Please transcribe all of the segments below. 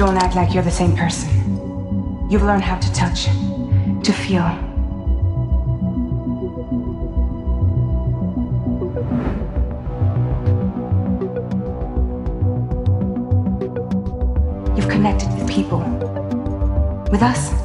Don't act like you're the same person. You've learned how to touch, to feel. You've connected with people. With us.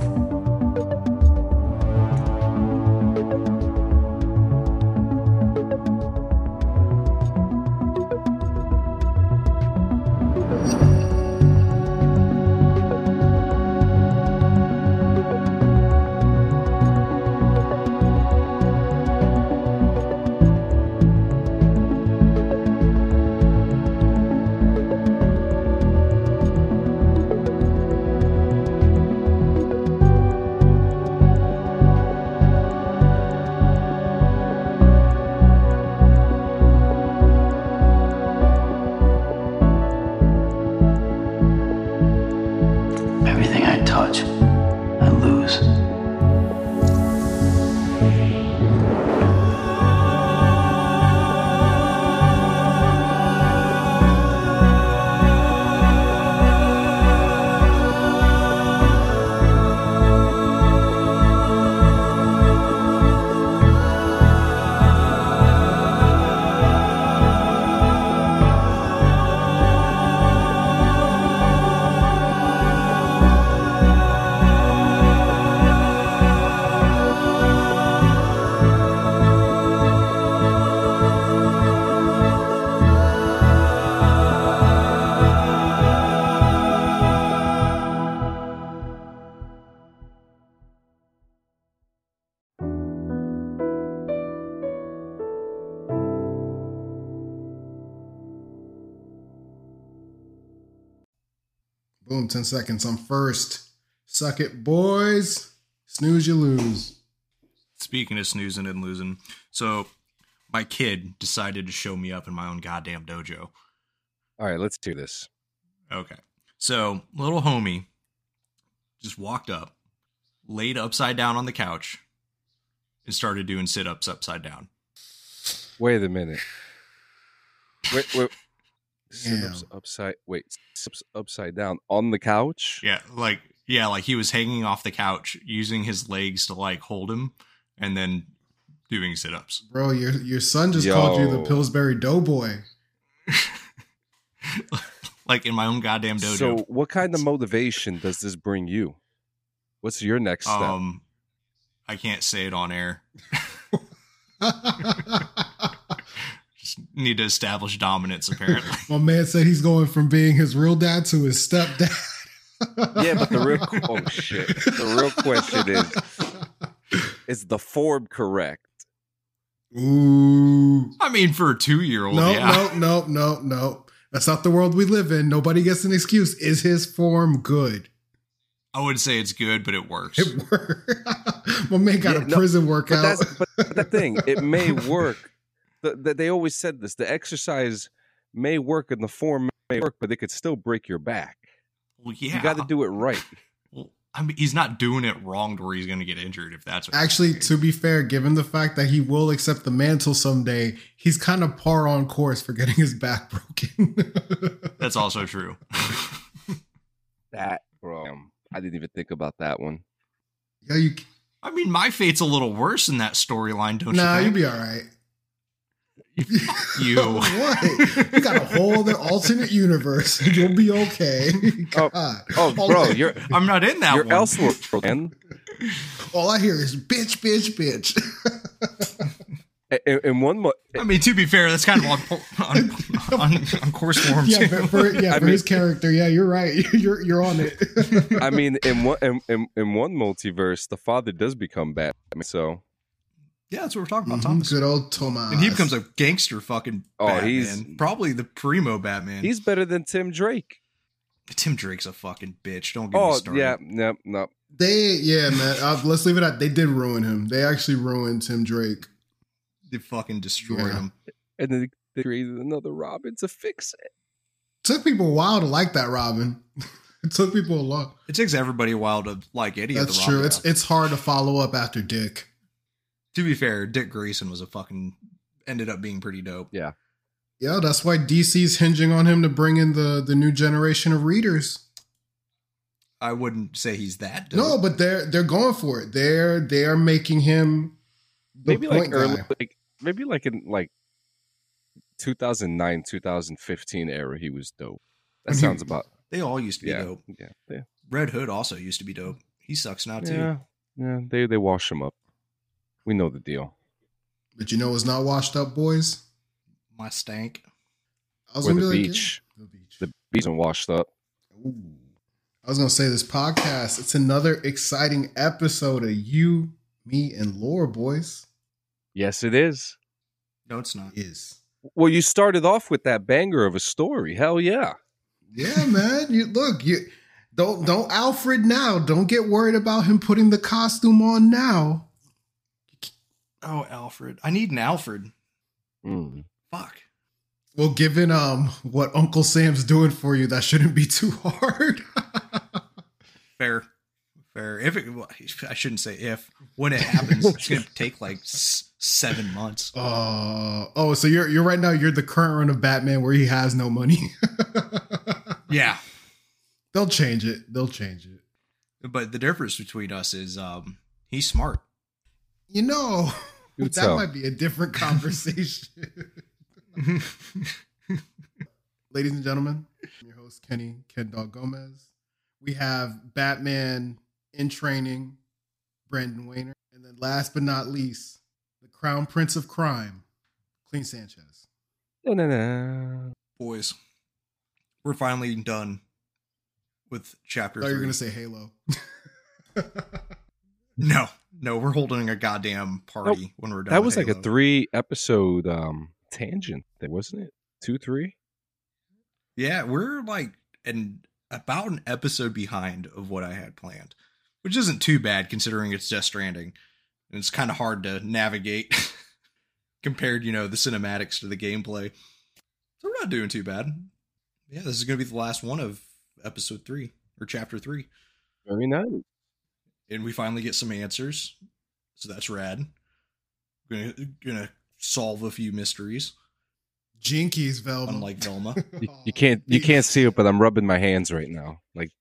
Boom, 10 seconds. I'm first. Suck it, boys. Snooze, you lose. Speaking of snoozing and losing, so my kid decided to show me up in my own goddamn dojo. All right, let's do this. Okay. So, little homie just walked up, laid upside down on the couch, and started doing sit ups upside down. Wait a minute. Wait, wait. Sit-ups upside. Wait, sit-ups upside down on the couch. Yeah, like, yeah, like he was hanging off the couch, using his legs to like hold him, and then doing sit ups. Bro, your your son just called you the Pillsbury Doughboy. like in my own goddamn dojo. So, what kind of motivation does this bring you? What's your next step? um, I can't say it on air. Just need to establish dominance, apparently. My man said he's going from being his real dad to his stepdad. yeah, but the real oh shit. The real question is: Is the form correct? Ooh. I mean, for a two year old, No, yeah. no, no, no, no. That's not the world we live in. Nobody gets an excuse. Is his form good? I wouldn't say it's good, but it works. It worked. My man got Yeah, a no, prison But workout. that's but, but the thing. It may work. The, the, they always said this. The exercise may work and the form may work, but it could still break your back. Well, yeah. You got to do it right. Well, I mean, he's not doing it wrong to where he's going to get injured if that's what Actually, to be fair, given the fact that he will accept the mantle someday, he's kind of par on course for getting his back broken. That's also true. That, bro. I didn't even think about that one. yeah, you. I mean, my fate's a little worse in that storyline, don't you? Nah, you you'll be all right. You. what? You got a whole other alternate universe. You'll be okay. Oh, God. Oh, All bro, I- you're I'm not in that you're one. Elseworld, man. all I hear is bitch, bitch, bitch. In, in one, mo- I mean, to be fair, that's kind of on on, on, on course for him yeah, too. for, for, yeah, for mean- his character. Yeah, you're right. You're you're on it. I mean, in one in, in, in one multiverse, the father does become Batman. So, yeah, that's what we're talking about, Mhm, Thomas. Good old Tomas. And he becomes a gangster fucking Oh, Batman. he's- probably the primo Batman. he's better than Tim Drake. Tim Drake's a fucking bitch. Don't get me Oh, started. yeah, no, no. They yeah, man. Uh, let's leave it at they did ruin him. They actually ruined Tim Drake. They fucking destroyed Yeah. him. And then they created another Robin to fix it. took people a while to like that Robin. it took people a lot. It takes everybody a while to like any That's of the That's true. It's it's hard to follow up after Dick. To be fair, Dick Grayson was a fucking ended up being pretty dope. Yeah. Yeah, that's why DC's hinging on him to bring in the the new generation of readers. I wouldn't say he's that. Dope. No, but they're they're going for it. They're they are making him the maybe like early, guy. like maybe like in like 2009, 2015 era, he was dope. That When he- sounds about they all used to be yeah, dope. yeah, yeah, Red Hood also used to be dope. He sucks now too. yeah, yeah. They they wash him up. We know the deal. But you know what's not washed up, boys? My stank. I was Or gonna the be like, beach. yeah, the beach. The beach isn't washed up. Ooh. I was gonna say this podcast. It's another exciting episode of you, me, and Lore, boys. Yes, it is. No, it's not. Is Well, you started off with that banger of a story. Hell yeah. yeah, man. You look, you don't don't Alfred now. Don't get worried about him putting the costume on now. Oh, Alfred. I need an Alfred. Mm. Fuck. Well, given um what Uncle Sam's doing for you, that shouldn't be too hard. Fair. Fair. If it, well, I shouldn't say if. When it happens, it's gonna take like s- seven months. Uh oh, so you're you're right now you're the current run of Batman where he has no money. Yeah. They'll change it. They'll change it. But the difference between us is um he's smart. You know, Do that tell. might be a different conversation. Ladies and gentlemen, I'm your host Kenny Ken Dog Gomez. We have Batman in training, Brandon Wayner, and then last but not least, the Crown Prince of Crime, Clean Sanchez. Da-na-na. Boys, we're finally done with I chapter thought you were gonna say Halo. no, no, we're holding a goddamn party when we're done. That was like a three episode um tangent thing, wasn't it? Two, three? Yeah, we're like an about an episode behind of what I had planned, which isn't too bad considering it's Death Stranding, and it's kind of hard to navigate compared, you know, the cinematics to the gameplay. So we're not doing too bad. Yeah, this is gonna be the last one of episode three or chapter three, Very nice. And we finally get some answers, so that's rad. Gonna gonna solve a few mysteries, Jinkies, Velma. unlike Velma. You, you can't you can't see it, but I'm rubbing my hands right now. Like,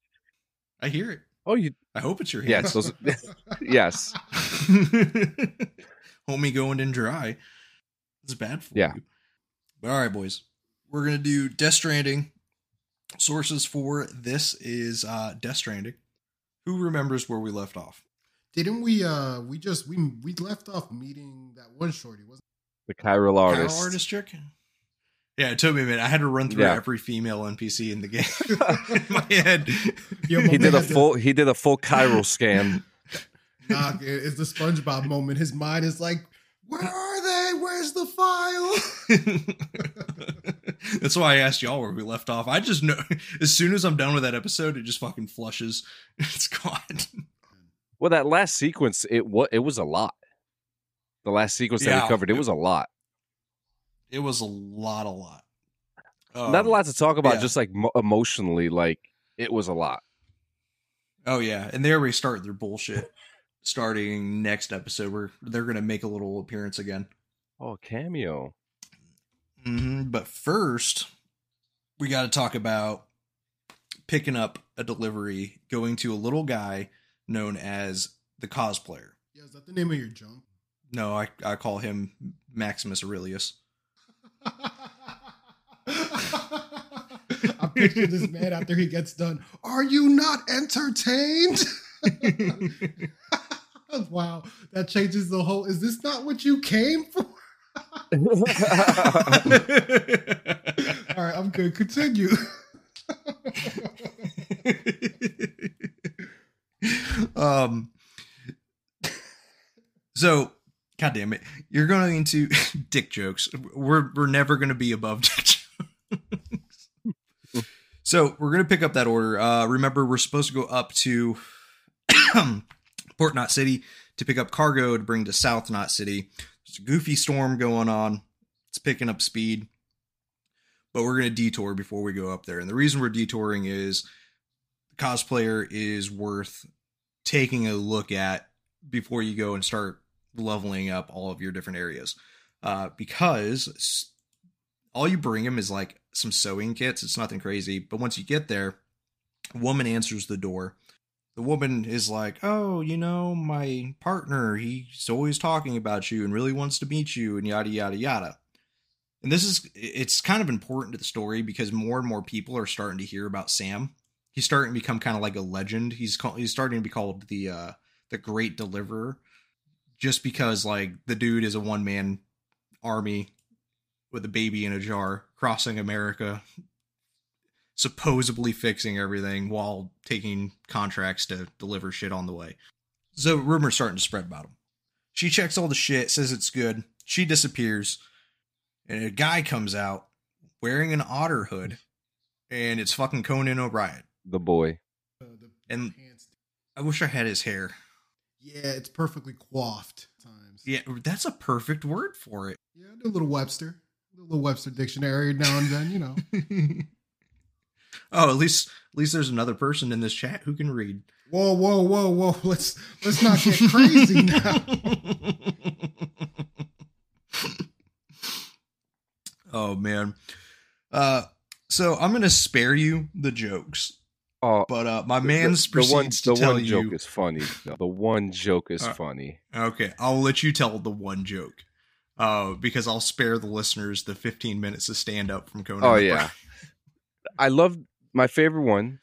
I hear it. oh, you I hope it's your yes, hands. those, yes. Homie going in dry. It's bad for Yeah. you. But all right, boys. We're gonna do Death Stranding. Sources for this is uh Death Stranding. Who remembers where we left off? Didn't we? Uh, we just we we left off meeting that one shorty, wasn't? The chiral Power artist. artist trick? Yeah, it took me a minute. I had to run through Yeah. every female NPC in the game in my head. Yo, my He did a had to- full he did a full chiral scan. Nah, it's the SpongeBob moment. His mind is like, "Where are they? Where's the file?" That's why I asked y'all where we left off. I just know as soon as I'm done with that episode, it just fucking flushes. It's gone. Well, that last sequence, it was it was a lot. The last sequence that we covered, it was a lot. It was a lot, a lot. Not Um, a lot to talk about, yeah. just like mo- emotionally, like it was a lot. Oh yeah, and they already started their bullshit. Starting next episode, where they're gonna make a little appearance again. Oh, cameo. Hmm But first, we got to talk about picking up a delivery, going to a little guy known as the cosplayer. yeah, is that the name of your jump? No, I, I call him Maximus Aurelius. I picture this man after he gets done. Are you not entertained? wow, that changes the whole. Is this not what you came for? All right, I'm good. Continue. um so god damn it. You're going into dick jokes. We're we're never going to be above dick jokes. So we're going to pick up that order. Uh remember we're supposed to go up to port knot city to pick up cargo to bring to south knot city a goofy storm going on it's picking up speed but we're going to detour before we go up there and the reason we're detouring is the cosplayer is worth taking a look at before you go and start leveling up all of your different areas. Uh, because all you bring him is like some sewing kits. It's nothing crazy. But once you get there, woman answers the door the woman is like, "Oh, you know, my partner, he's always talking about you and really wants to meet you and yada yada yada." And this is it's kind of important to the story because more and more people are starting to hear about Sam. He's starting to become kind of like a legend. He's called, he's starting to be called the uh the great deliverer just because like the dude is a one man army with a baby in a jar crossing America supposedly fixing everything while taking contracts to deliver shit on the way. So rumors starting to spread about him. She checks all the shit, says it's good. She disappears, and a guy comes out wearing an otter hood, and it's fucking Conan O'Brien. The boy. Uh, the And- pants- I wish I had his hair. yeah, it's perfectly coiffed times. Yeah, that's a perfect word for it. Yeah, I do a little Webster. A little Webster dictionary now and then, you know. oh, at least at least there's another person in this chat who can read. Whoa, whoa, whoa, whoa. Let's let's not get crazy now. oh man. Uh so I'm gonna spare you the jokes, Oh, but uh my man's the, the one, proceeds the tell one you. joke is funny. though. The one joke is Uh, funny. Okay, I'll let you tell the one joke. Uh, because I'll spare the listeners the 15 minutes to stand up from Conan. Oh yeah. I love my favorite one.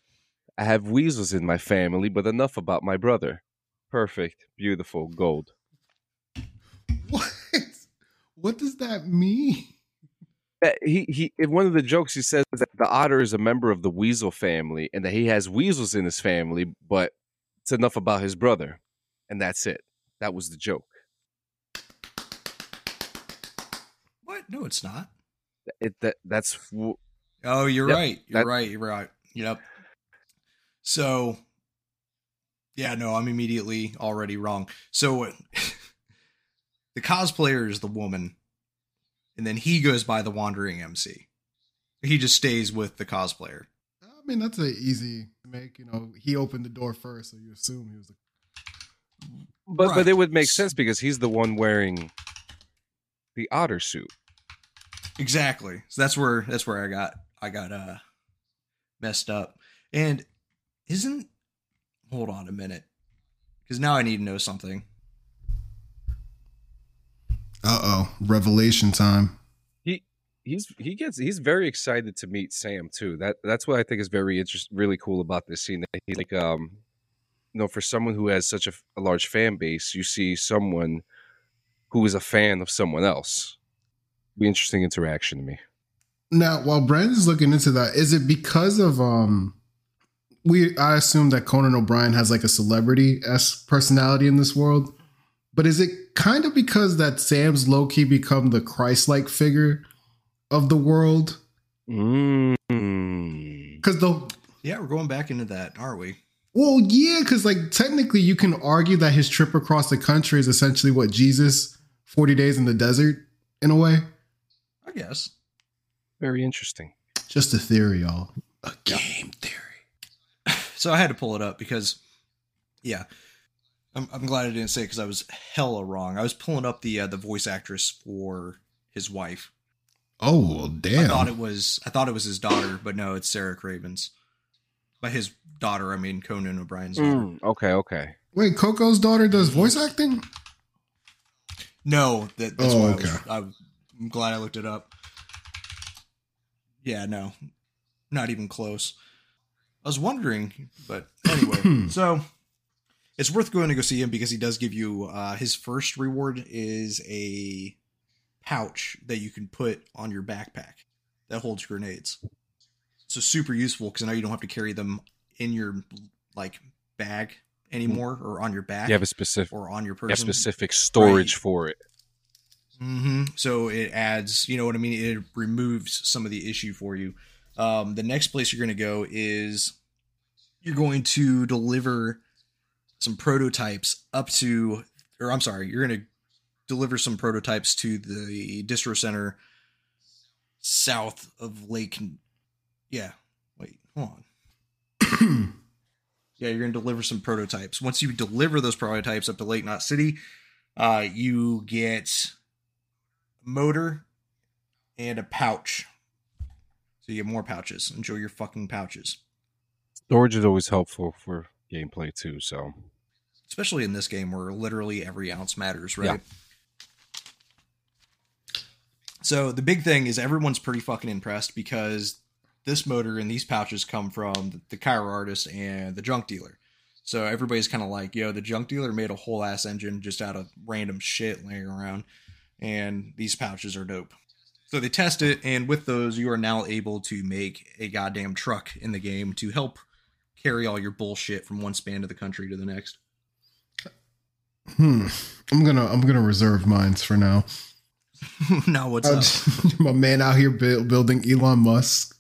I have weasels in my family, but enough about my brother. Perfect, beautiful, gold. What? What does that mean? He he. In one of the jokes, he says that the otter is a member of the weasel family, and that he has weasels in his family, but it's enough about his brother, and that's it. That was the joke. What? No, it's not. It that that's Oh, you're Yep, right. You're that- right. You're right. Yep. So, yeah, no, I'm immediately already wrong. So, the cosplayer is the woman, and then he goes by the wandering MC. He just stays with the cosplayer. I mean, that's a easy to make. You know, he opened the door first, so you assume he was. A, but Right. but it would make sense because he's the one wearing the otter suit. Exactly. So that's where that's where I got I got uh messed up. And isn't hold on a minute. Cuz now I need to know something. uh oh, revelation time. He he's he gets he's very excited to meet Sam too. That that's what I think is very interesting, really cool about this scene. That he's like, um, you know, for someone who has such a, a large fan base, you see someone who is a fan of someone else. Be interesting interaction to me. Now, while Brandon's looking into that, is it because of um? We I assume that Conan O'Brien has like a celebrity s personality in this world, but is it kind of because that Sam's low key become the Christ like figure of the world? Mm. Because the Yeah, we're going back into that, aren't we? Well, yeah, because like technically you can argue that his trip across the country is essentially what Jesus 40 days in the desert in a way. I guess. Very interesting. Just a theory, y'all. A game theory. So I had to pull it up because yeah. I'm I'm glad I didn't say it cuz I was hella wrong. I was pulling up the uh, the voice actress for his wife. Oh, well, I thought it was I thought it was his daughter, but no, it's Sarah Cravens. By his daughter, I mean Conan O'Brien's daughter. Mm, okay, okay. Wait, Coco's daughter does voice acting? No, that, that's Oh, why okay. I was, I'm glad I looked it up. Yeah, no, not even close. I was wondering, but anyway, so it's worth going to go see him because he does give you uh, his first reward is a pouch that you can put on your backpack that holds grenades. So super useful because now you don't have to carry them in your like bag anymore or on your back You have a specific, or on your you person. have specific storage Right. for it. Hmm So it adds, you know what I mean? It removes some of the issue for you. Um, the next place you're going to go is you're going to deliver some prototypes up to, or I'm sorry, you're going to deliver some prototypes to the distro center south of Lake. Yeah. Wait, hold on. Yeah, you're going to deliver some prototypes. Once you deliver those prototypes up to Lake Knot City, uh, you get motor and a pouch. So you get more pouches. Enjoy your fucking pouches. Storage is always helpful for gameplay too. So especially in this game where literally every ounce matters, right? So the big thing is everyone's pretty fucking impressed because this motor and these pouches come from the chiral artist and the junk dealer. So everybody's kind of like, yo, the junk dealer made a whole ass engine just out of random shit laying around, and these pouches are dope. So they test it, and with those, you are now able to make a goddamn truck in the game to help carry all your bullshit from one span of the country to the next. Hmm. I'm gonna I'm gonna reserve mines for now. now what's I'll up? my man out here build, building Elon Musk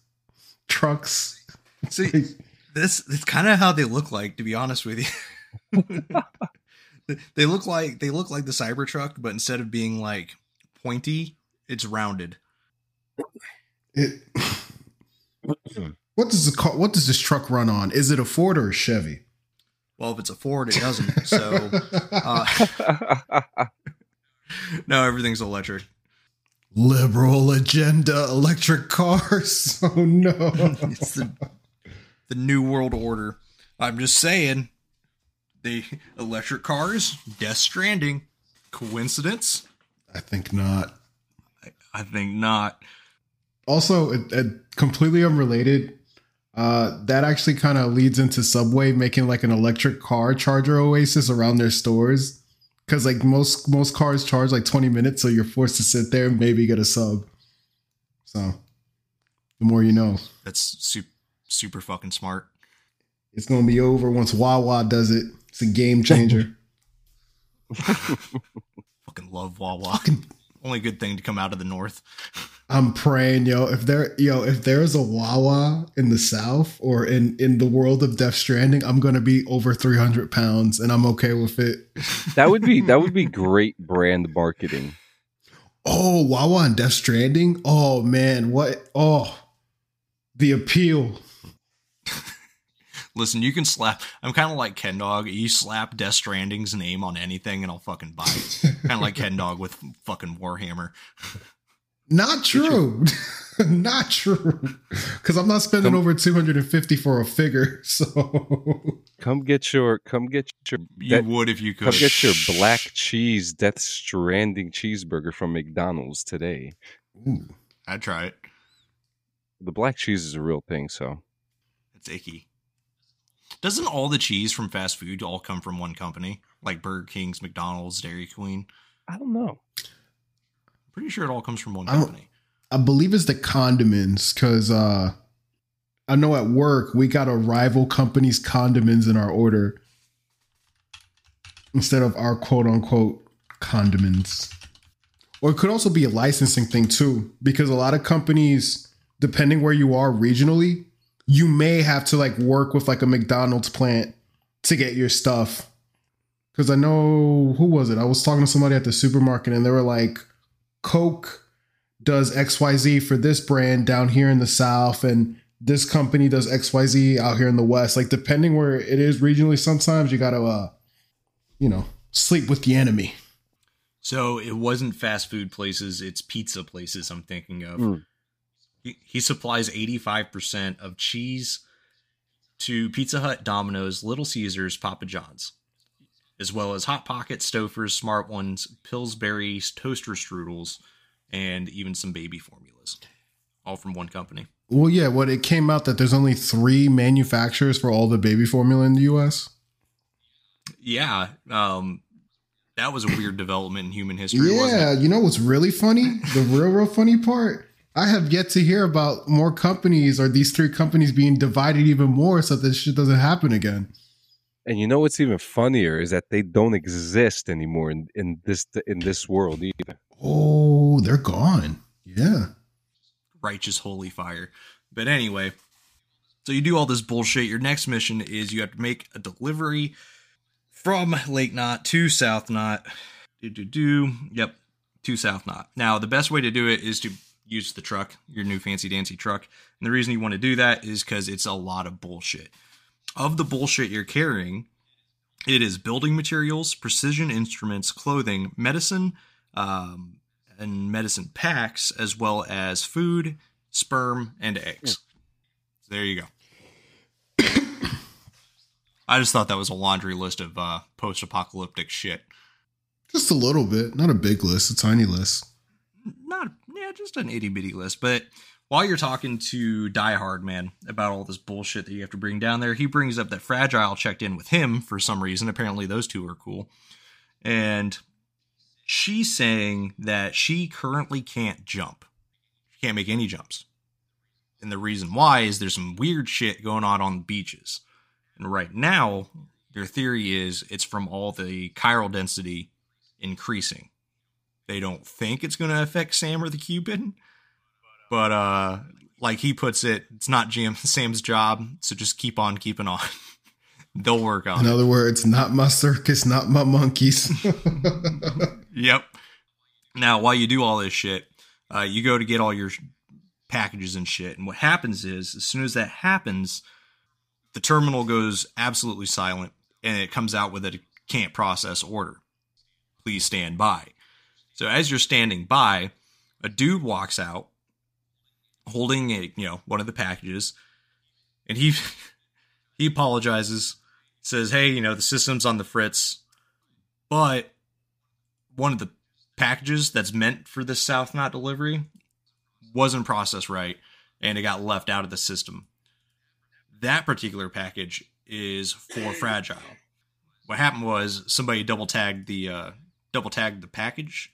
trucks. See, this it's kind of how they look like, to be honest with you. they look like they look like the Cybertruck, but instead of being like pointy, it's rounded. It, what does the car, what does this truck run on? Is it a Ford or a Chevy? Well, if it's a Ford, it doesn't. So uh, no, everything's electric. liberal agenda, electric cars. Oh no! It's the the new world order. I'm just saying, the electric cars, Death Stranding, coincidence? I think not. I, I think not. Also, it, it, completely unrelated. Uh, that actually kind of leads into Subway making like an electric car charger oasis around their stores. Because like most most cars charge like twenty minutes, so you're forced to sit there and maybe get a sub. So, the more you know. That's super super fucking smart. It's gonna be over once Wawa does it. It's a game changer. Fucking love Wawa. Only good thing to come out of the north. I'm praying, yo. If there, yo, if there's a Wawa in the South or in in the world of Death Stranding, I'm gonna be over 300 pounds, and I'm okay with it. that would be that would be great brand marketing. Oh, Wawa and Death Stranding. Oh man, what? Oh, the appeal. Listen, you can slap. I'm kind of like Ken Dog. You slap Death Stranding's name on anything, and I'll fucking buy it. kind of like Ken Dog with fucking Warhammer. Not true. not true. Because I'm not spending Come- over 250 for a figure. So Come get your come get your You that- would if you could. come get your black cheese Death Stranding cheeseburger from McDonald's today. Ooh. I'd try it. The black cheese is a real thing, so It's icky. Doesn't all the cheese from fast food all come from one company, like Burger King's, McDonald's, Dairy Queen? I don't know. Pretty sure it all comes from one I company. I believe it's the condiments because uh, I know at work we got a rival company's condiments in our order instead of our quote unquote condiments. Or it could also be a licensing thing too, because a lot of companies, depending where you are regionally, you may have to like work with like a McDonald's plant to get your stuff. Because I know who was it? I was talking to somebody at the supermarket and they were like, Coke does XYZ for this brand down here in the South, and this company does XYZ out here in the West. Like, depending where it is regionally, sometimes you got to, uh, you know, sleep with the enemy. So it wasn't fast food places, it's pizza places I'm thinking of. Mm. He, he supplies 85% of cheese to Pizza Hut, Domino's, Little Caesars, Papa John's, as well as Hot Pocket, Stouffer's, Smart Ones, Pillsbury's, Toaster Strudels, and even some baby formulas. All from one company. Well, yeah, what it came out that there's only three manufacturers for all the baby formula in the US. Yeah, um, that was a weird development in human history, Yeah, you know what's really funny? The real, real funny part? I have yet to hear about more companies or these three companies being divided even more so this shit doesn't happen again. And you know what's even funnier is that they don't exist anymore in, in this in this world either. Oh, they're gone. Yeah. righteous holy fire. But anyway, so you do all this bullshit. Your next mission is you have to make a delivery from Lake Knot to South Knot. Do do do. Yep, to South Knot. Now the best way to do it is to use the truck, your new fancy dancy truck. And the reason you want to do that is because it's a lot of bullshit. Of the bullshit you're carrying, it is building materials, precision instruments, clothing, medicine, um, and medicine packs, as well as food, sperm, and eggs. So there you go. I just thought that was a laundry list of uh, post-apocalyptic shit. Just a little bit, not a big list, a tiny list. Not yeah, just an itty bitty list. But while you're talking to Die Hard Man about all this bullshit that you have to bring down there, he brings up that Fragile checked in with him for some reason. Apparently, those two are cool, and she's saying that she currently can't jump. She can't make any jumps. And the reason why is there's some weird shit going on on the beaches. And right now, their theory is it's from all the chiral density increasing. They don't think it's going to affect Sam or the Cupid, but uh, like he puts it, it's not Jim Sam's job, so just keep on keeping on. They'll work on In it. other words, not my circus, not my monkeys. Yep. Now, while you do all this shit, uh, you go to get all your packages and shit. And what happens is, as soon as that happens, the terminal goes absolutely silent and it comes out with a can't process order. Please stand by. So as you're standing by, a dude walks out holding a, you know, one of the packages and he he apologizes, says, "Hey, you know, the system's on the fritz, but one of the packages that's meant for this South Knot delivery wasn't processed right and it got left out of the system. That particular package is for fragile. What happened was somebody double tagged the uh, double tagged the package,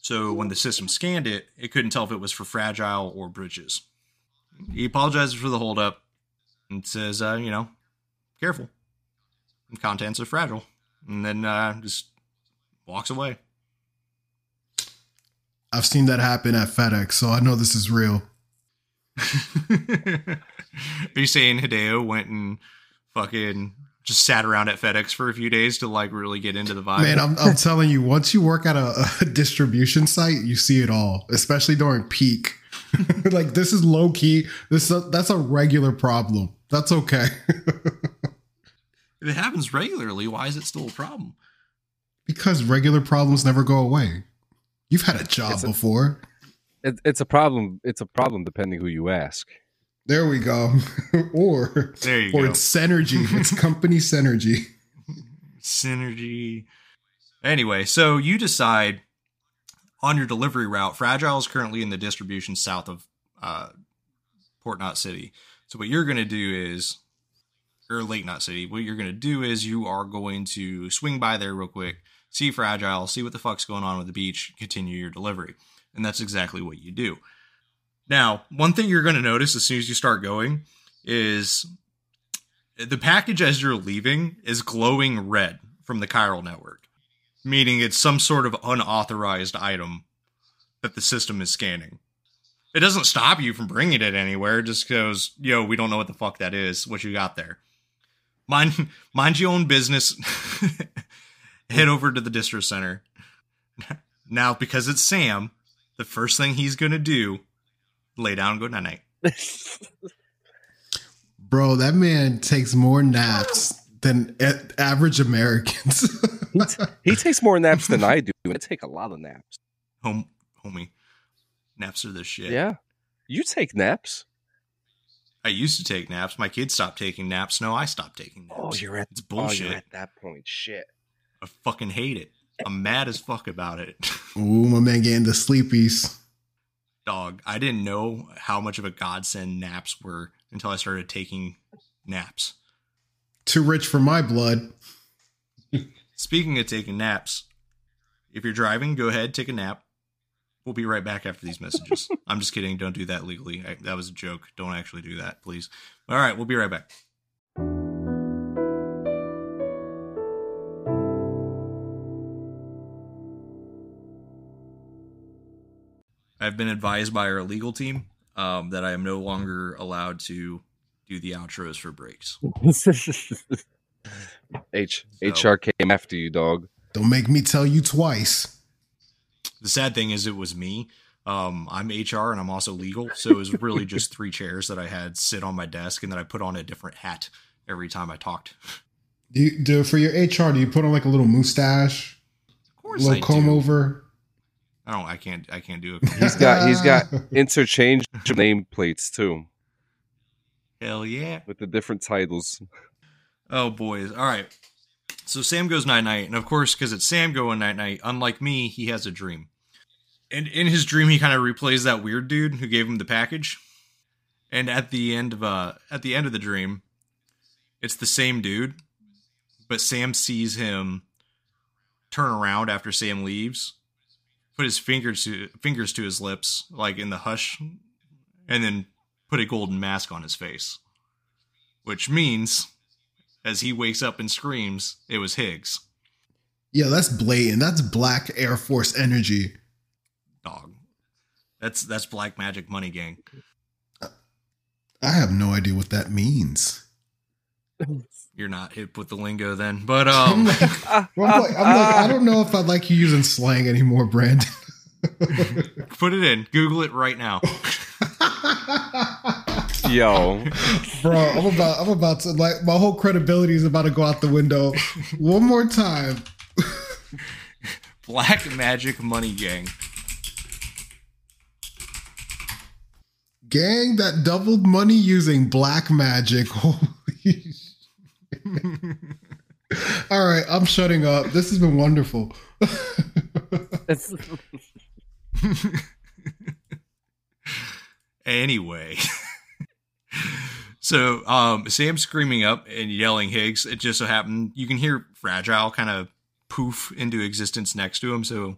so when the system scanned it, it couldn't tell if it was for fragile or bridges. He apologizes for the holdup and says, uh, you know, careful. Contents are fragile, and then uh, just walks away. I've seen that happen at FedEx, so I know this is real. Are you saying Hideo went and fucking just sat around at FedEx for a few days to like really get into the vibe? Man, I'm, I'm telling you, once you work at a, a distribution site, you see it all, especially during peak. like this is low key. This that's a regular problem. That's okay. if it happens regularly, why is it still a problem? because regular problems never go away. You've had a job It's a- before. It, it's a problem. It's a problem depending who you ask. There we go. or There you or go. it's synergy. it's company synergy. synergy. Anyway, so you decide on your delivery route. Fragile is currently in the distribution south of uh, Port Knot City. So what you're going to do is, or Lake Knot City. What you're going to do is you are going to swing by there real quick, see Fragile, see what the fuck's going on with the beach, continue your delivery, and that's exactly what you do. Now, one thing you're going to notice as soon as you start going is the package as you're leaving is glowing red from the chiral network, meaning it's some sort of unauthorized item that the system is scanning. It doesn't stop you from bringing it anywhere. It just goes, yo, we don't know what the fuck that is. What you got there? Mind, mind your own business. Head over to the distro center. Now, because it's Sam, the first thing he's gonna do, lay down, and go night night. Bro, that man takes more naps than a- average Americans. He, t- he takes more naps than I do. I take a lot of naps. Home, homie, naps are the shit. Yeah, you take naps. I used to take naps. My kids stopped taking naps. No, I stopped taking oh, naps. Oh, you're at it's Oh, bullshit. you're at that point. Shit. I fucking hate it. I'm mad as fuck about it. Ooh, my man getting the sleepies. Dog, I didn't know how much of a godsend naps were until I started taking naps. Too rich for my blood. Speaking of taking naps, if you're driving, go ahead, take a nap. We'll be right back after these messages. I'm just kidding. Don't do that legally. I, that was a joke. Don't actually do that, please. All right, we'll be right back. I've been advised by our legal team um, that I am no longer allowed to do the outros for breaks. H So- HR came after you, dog. Don't make me tell you twice. The sad thing is, it was me. Um, I'm HR and I'm also legal, so it was really just three chairs that I had sit on my desk, and then I put on a different hat every time I talked. Do you do for your HR? Do you put on like a little mustache, Of course, little I comb do. over? I don't. I can't. I can't do it. He's got he's got interchangeable nameplates too Hell yeah. with the different titles. Oh boys. All right. So Sam goes night night, and of course, because it's Sam going night night, unlike me, he has a dream. And in his dream, he kind of replays that weird dude who gave him the package. And at the end of uh at the end of the dream, it's the same dude, but Sam sees him turn around after Sam leaves, put his fingers to fingers to his lips, like in the hush, and then put a golden mask on his face. Which means, as he wakes up and screams, it was Higgs. Yeah, that's blatant. That's black Air Force energy. Dog. That's that's black magic money gang. I have no idea what that means. You're not hip with the lingo then. But I'm um like, I'm like, I'm like, I don't know if I'd like you using slang anymore, Brandon. put it in. Google it right now. Yo, Bro, I'm about I'm about to like my whole credibility is about to go out the window. One more time. Black magic money gang. Gang that doubled money using black magic. Holy shit. All right, I'm shutting up. This has been wonderful. anyway. so um Sam's screaming up and yelling Higgs. It just so happened you can hear Fragile kind of poof into existence next to him. So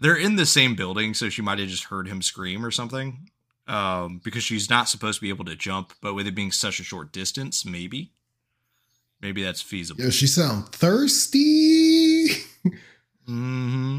they're in the same building, so she might have just heard him scream or something. Um, because she's not supposed to be able to jump, but with it being such a short distance, maybe. Maybe that's feasible. Yo, she sound thirsty. mm-hmm.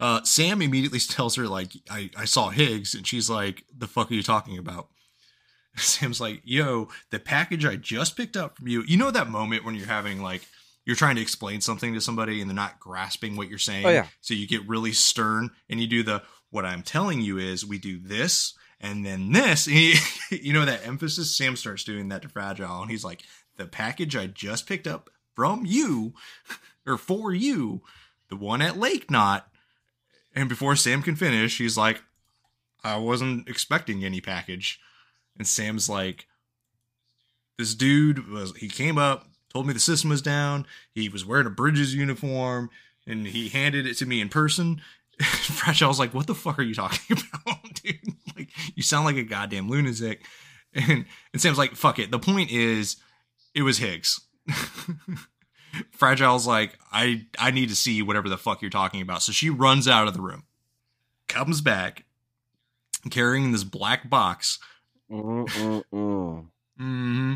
Uh, Sam immediately tells her like, I, "I saw Higgs," and she's like, "The fuck are you talking about?" Sam's like, "Yo, the package I just picked up from you. You know that moment when you're having like." You're trying to explain something to somebody and they're not grasping what you're saying. Oh, yeah. So you get really stern and you do the what I'm telling you is we do this and then this. And he- you know that emphasis. Sam starts doing that to Fragile and he's like, the package I just picked up from you or for you, the one at Lake Knot. And before Sam can finish, he's like, I wasn't expecting any package. And Sam's like, this dude was, he came up, told me the system was down. He was wearing a Bridges uniform and he handed it to me in person. Fresh, I was like, what the fuck are you talking about, dude? Like, you sound like a goddamn lunatic. And, and Sam's like, fuck it. The point is, it was Higgs. Fragile's like, I I need to see whatever the fuck you're talking about. So she runs out of the room, comes back, carrying this black box. Mm-mm-mm. hmm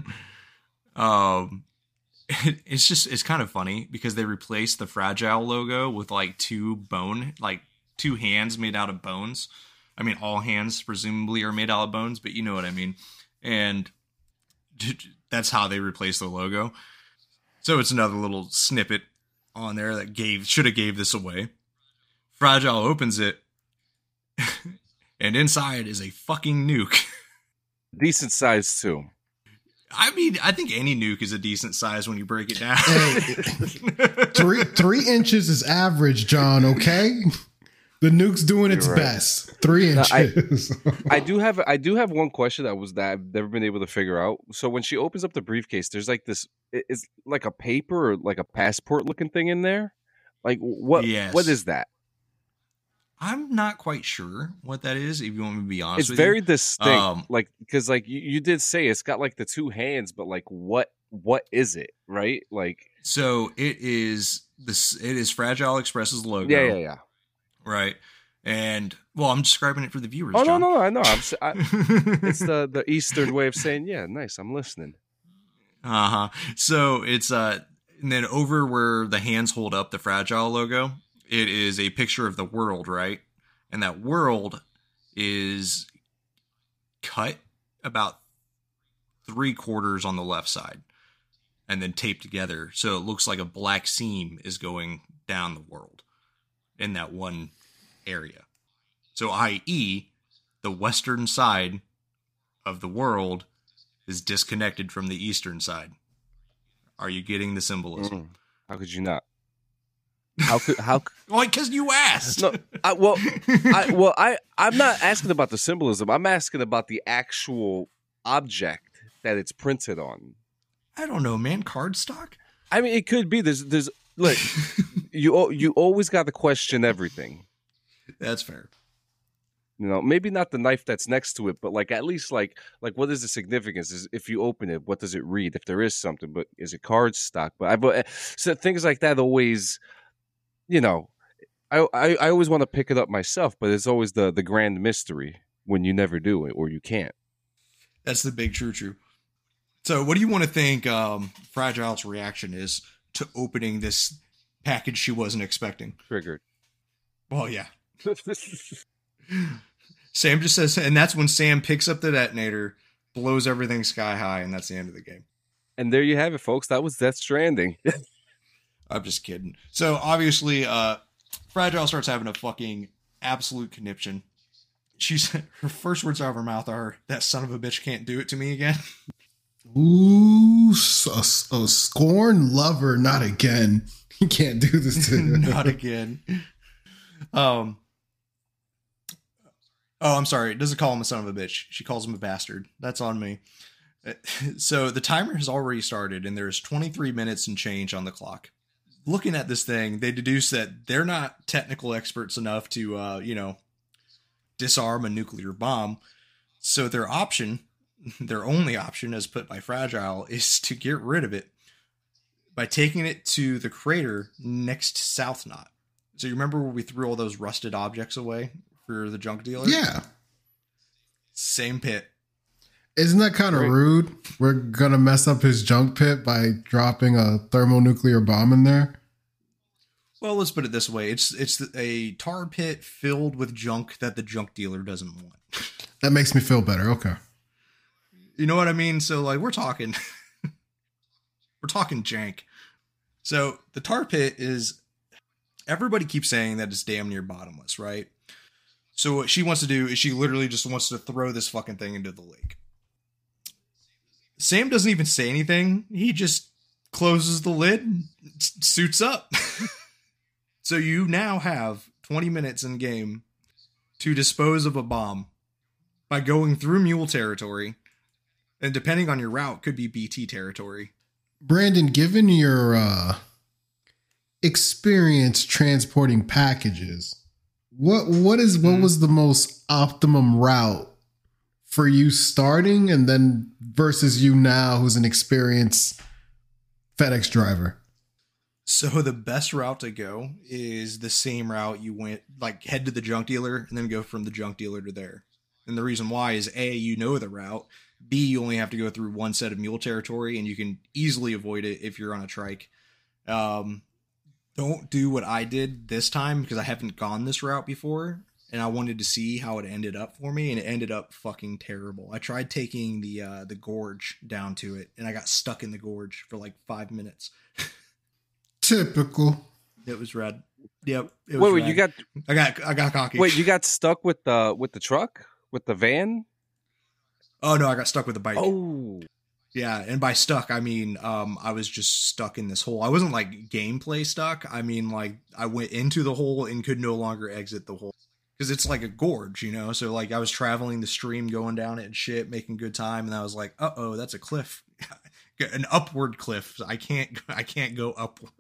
Um, it's just it's kind of funny because they replaced the fragile logo with like two bone, like two hands made out of bones. I mean, all hands presumably are made out of bones, but you know what I mean. And that's how they replaced the logo. So it's another little snippet on there that gave should have gave this away. Fragile opens it, and inside is a fucking nuke. decent size too. I mean, I think any nuke is a decent size when you break it down. Hey, three three inches is average, John. Okay, the nuke's doing its You're right. best. Three No, I- inches. I do have I do have one question that was that I've never been able to figure out. So when she opens up the briefcase, there's like this it's like a paper or like a passport looking thing in there. Like what Yes. what is that? I'm not quite sure what that is. If you want me to be honest, It's with very you. distinct. Um, like because like you, you did say it's got like the two hands, but like what what is it? Right? Like So it is this. It is Fragile Express's logo. yeah, yeah, yeah. Right. And well, I'm describing it for the viewers. Oh no, John. no, I know. I'm I, it's the the Eastern way of saying yeah, nice. I'm listening. Uh huh. So it's uh, and then over where the hands hold up the fragile logo, it is a picture of the world, right? And that world is cut about three quarters on the left side, and then taped together, so it looks like a black seam is going down the world in that one area. So, i.e., the western side of the world is disconnected from the eastern side. Are you getting the symbolism? Mm. How could you not? How could how? Well, because you asked. No, I, well, I well, I I'm not asking about the symbolism. I'm asking about the actual object that it's printed on. I don't know, man. Cardstock. I mean, it could be. There's, there's, look, you, you always got to question everything. That's fair. You know, maybe not the knife that's next to it, but like at least like, like what is the significance? Is if you open it, what does it read? If there is something, but is it card stock? But I, but so things like that always, you know, I, I, I always want to pick it up myself, but it's always the the grand mystery when you never do it or you can't. That's the big true true. So, what do you want to think um, Fragile's reaction is to opening this package she wasn't expecting? Triggered. Well, yeah. Sam just says, and that's when Sam picks up the detonator, blows everything sky high, and that's the end of the game. and there you have it, folks. That was Death Stranding. I'm just kidding. So obviously, uh, Fragile starts having a fucking absolute conniption. She's her first words out of her mouth are, "That son of a bitch can't do it to me again." Ooh, a scorn lover, not again. He can't do this to. Not again. Um. Oh, I'm sorry. It doesn't call him a son of a bitch. She calls him a bastard. That's on me. So the timer has already started, and there's 23 minutes and change on the clock. Looking at this thing, they deduce that they're not technical experts enough to, uh, you know, disarm a nuclear bomb. So their option, their only option, as put by Fragile, is to get rid of it by taking it to the crater next to South Knot. So you remember where we threw all those rusted objects away for the junk dealer? Yeah. Same pit. Isn't that kind of Right. rude? We're gonna mess up his junk pit by dropping a thermonuclear bomb in there. Well, let's put it this way: it's it's a tar pit filled with junk that the junk dealer doesn't want. That makes me feel better. Okay. You know what I mean? So like we're talking we're talking jank. So the tar pit is everybody keeps saying that it's damn near bottomless, right? So what she wants to do is she literally just wants to throw this fucking thing into the lake. Sam doesn't even say anything. He just closes the lid and suits up. so you now have 20 minutes in game to dispose of a bomb by going through mule territory and depending on your route could be bt territory Brandon, given your uh, experience transporting packages, what what is what Mhm. was the most optimum route for you starting and then versus you now who's an experienced FedEx driver? so the best route to go is the same route you went like head to the junk dealer and then go from the junk dealer to there and the reason why is a you know the route b you only have to go through one set of mule territory and you can easily avoid it if you're on a trike um don't do what i did this time because i haven't gone this route before and i wanted to see how it ended up for me and it ended up fucking terrible i tried taking the uh the gorge down to it and i got stuck in the gorge for like five minutes Typical. it was red yep it was Wait, wait, rad. you got i got i got cocky wait, you got stuck with the with the truck with the van? Oh no i got stuck with the bike Oh, Yeah, and by stuck I mean um I was just stuck in this hole. I wasn't like gameplay stuck. I mean like I went into the hole and could no longer exit the hole because it's like a gorge, you know. So like I was traveling the stream, going down it and shit, making good time, and I was like, uh oh, that's a cliff, an upward cliff. I can't I can't go upward.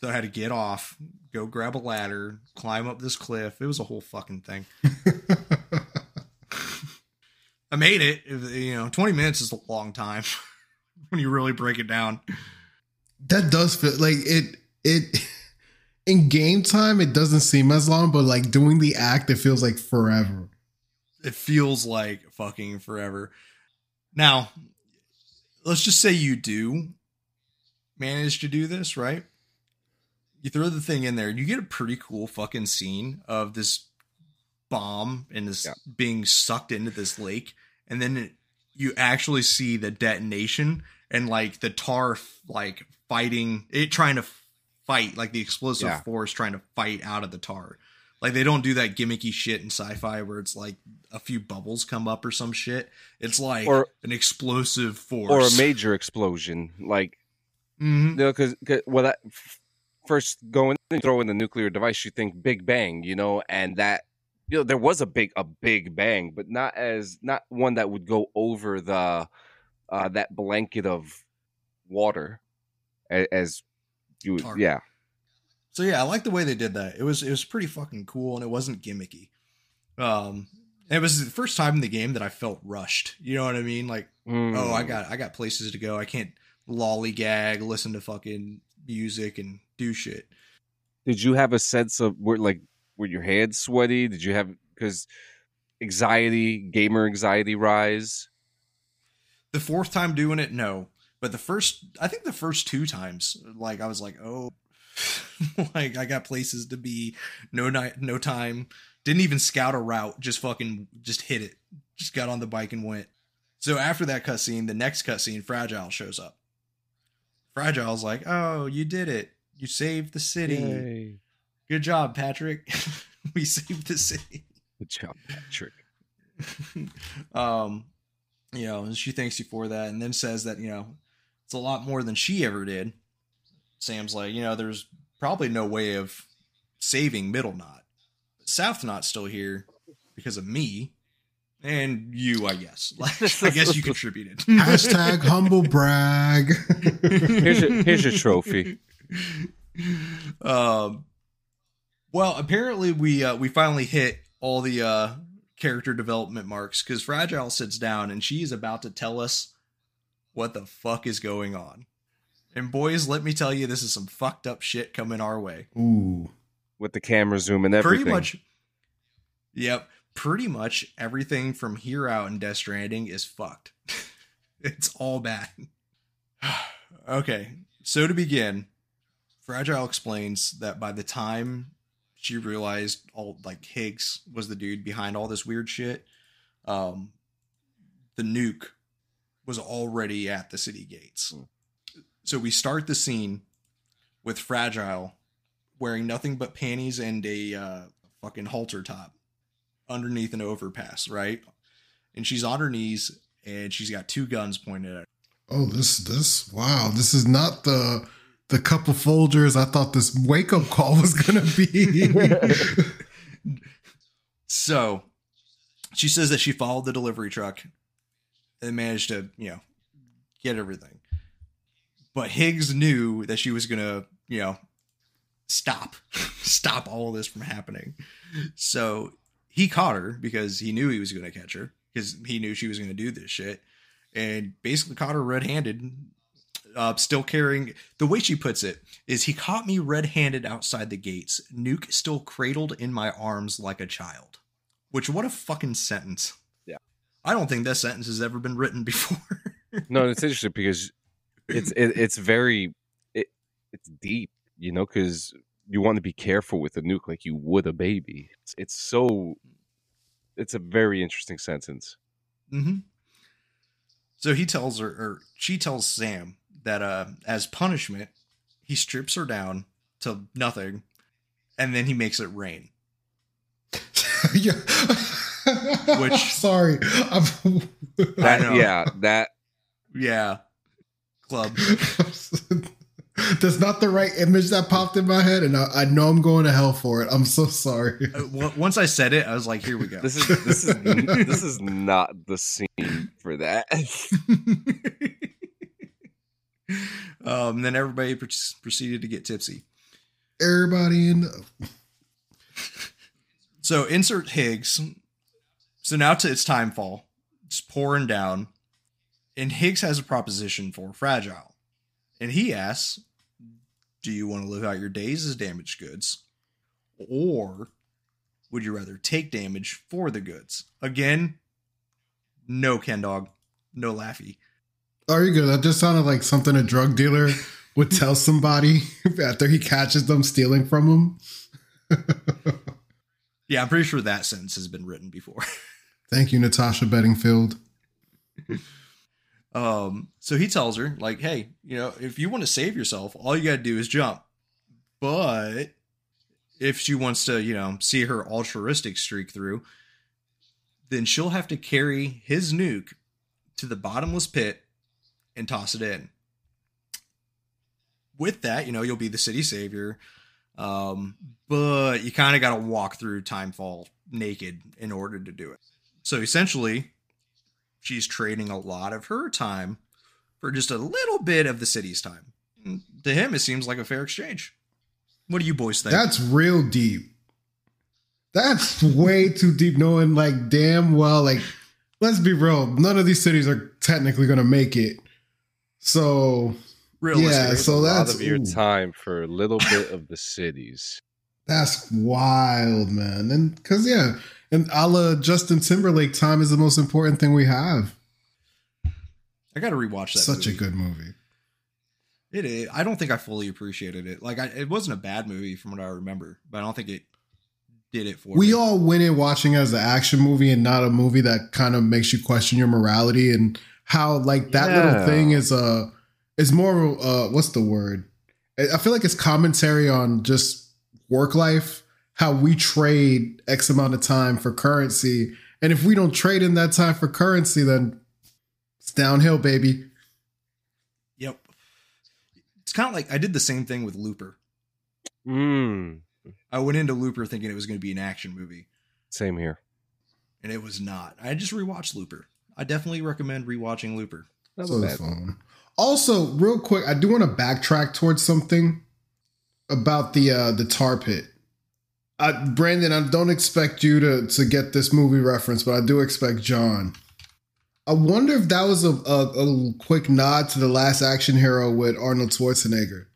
So I had to get off, go grab a ladder, climb up this cliff. It was a whole fucking thing. I made it. It- You know, 20 minutes is a long time when you really break it down. that does feel like it it in game time it doesn't seem as long, but like doing the act it feels like forever. It feels like fucking forever. Now, let's just say you do manage to do this, right? You throw the thing in there, and you get a pretty cool fucking scene of this bomb and this Yeah. being sucked into this lake, and then it, you actually see the detonation and like the tar like fighting it, trying to fight like the explosive Yeah. force trying to fight out of the tar. Like they don't do that gimmicky shit in sci-fi where it's like a few bubbles come up or some shit. It's like Or- an explosive force or a major explosion, like Mhm. you know, because when I f- first going and throw in the nuclear device, you think Big Bang, you know, and that you know there was a big a big bang, but not as not one that would go over the uh, that blanket of water a- as you would, Tar. yeah. So yeah, I like the way they did that. It was it was pretty fucking cool, and it wasn't gimmicky. Um, it was the first time in the game that I felt rushed. You know what I mean? Like, oh, I Mm. got I got places to go. I can't lollygag, listen to fucking music, and do shit. Did you have a sense of were like were your hands sweaty? Did you have because anxiety, gamer anxiety rise? The fourth time doing it, no. But the first, I think the first two times, like I was like, oh, like I got places to be, no night, no time. Didn't even scout a route, just fucking, just hit it. Just got on the bike and went. So after that cutscene, the next cutscene, Fragile shows up. Fragile's like, oh, you did it. You saved the city. Yay. Good job, Patrick. we saved the city. Good job, Patrick. um, you know, and she thanks you for that, and then says that you know it's a lot more than she ever did. Sam's like, you know, there's probably no way of saving Middle Knot, but South Knot's still here because of me and you, I guess. Like, I guess you contributed. Hashtag humble brag. Here's your here's your trophy. um, well, apparently we uh, we finally hit all the uh, character development marks because Fragile sits down and she is about to tell us what the fuck is going on. And boys, let me tell you, this is some fucked up shit coming our way. Ooh. With the camera zoom and everything. Pretty much. Yep, pretty much everything from here out in Death Stranding is fucked. it's all bad. okay, so to begin, Fragile explains that by the time she realized all like Higgs was the dude behind all this weird shit, um, the nuke was already at the city gates. So we start the scene with Fragile wearing nothing but panties and a uh, fucking halter top underneath an overpass, right? And she's on her knees and she's got two guns pointed at her. Oh, this this wow, this is not the the cup of Folgers I thought this wake up call was gonna be. So she says that she followed the delivery truck and managed to, you know, get everything. But Higgs knew that she was gonna, you know, stop, stop all of this from happening. So he caught her because he knew he was gonna catch her because he knew she was gonna do this shit, and basically caught her red-handed. Uh, still carrying the way she puts it is he caught me red-handed outside the gates nuke still cradled in my arms like a child which what a fucking sentence Yeah. i don't think that sentence has ever been written before No, it's interesting because it's it, it's very it, it's deep, you know, because you want to be careful with a nuke like you would a baby. It's, it's so it's a very interesting sentence. mm-hmm so he tells her or she tells sam that uh as punishment he strips her down to nothing and then he makes it rain yeah. Which- sorry. I'm, I know. yeah, that yeah club That's not the right image that popped in my head, and I, I know I'm going to hell for it. I'm so sorry. Uh, once i said it i was like here we go this is this is this is not the scene for that. Um then everybody pr- proceeded to get tipsy Everybody in. So insert Higgs. So now to it's timefall. It's pouring down. And Higgs has a proposition for Fragile. And he asks, Do you want to live out your days as damaged goods? Or would you rather take damage for the goods? Again, no Ken Dog. No Laffy. Are you good? That just sounded like something a drug dealer would tell somebody after he catches them stealing from him. Yeah, I'm pretty sure that sentence has been written before. Thank you, Natasha Bedingfield. Um, so he tells her, like, hey, you know, if you want to save yourself, all you got to do is jump. But if she wants to, you know, see her altruistic streak through, then she'll have to carry his nuke to the bottomless pit and toss it in. With that, you know, you'll be the city savior. Um, but you kind of got to walk through Timefall naked in order to do it. So essentially, she's trading a lot of her time for just a little bit of the city's time. To him, it seems like a fair exchange. What do you boys think? That's real deep. That's way too deep, knowing like damn well, like, let's be real, none of these cities are technically gonna make it. So yeah, so a lot that's of your ooh, time for a little bit of the cities. that's wild, man. And cause yeah, and a la Justin Timberlake, time is the most important thing we have. I got to rewatch that. Such a good movie. It is. I don't think I fully appreciated it. Like, I, it wasn't a bad movie from what I remember, but I don't think it did it for We me. all went in watching it as an action movie and not a movie that kind of makes you question your morality and how like that little thing is uh is more uh what's the word? I I feel like it's commentary on just work life, how we trade X amount of time for currency. And if we don't trade in that time for currency, then it's downhill, baby. Yep. It's kind of like I did the same thing with Looper. Mm, I went into Looper thinking it was going to be an action movie, same here. and it was not. I just rewatched Looper. I definitely recommend rewatching Looper. Not So a it's bad one. fun. Also, real quick, I do want to backtrack towards something about the uh the tar pit. Uh, Brandon, I don't expect you to to get this movie reference, but I do expect John. I wonder if that was a, a, a quick nod to the last action hero with Arnold Schwarzenegger.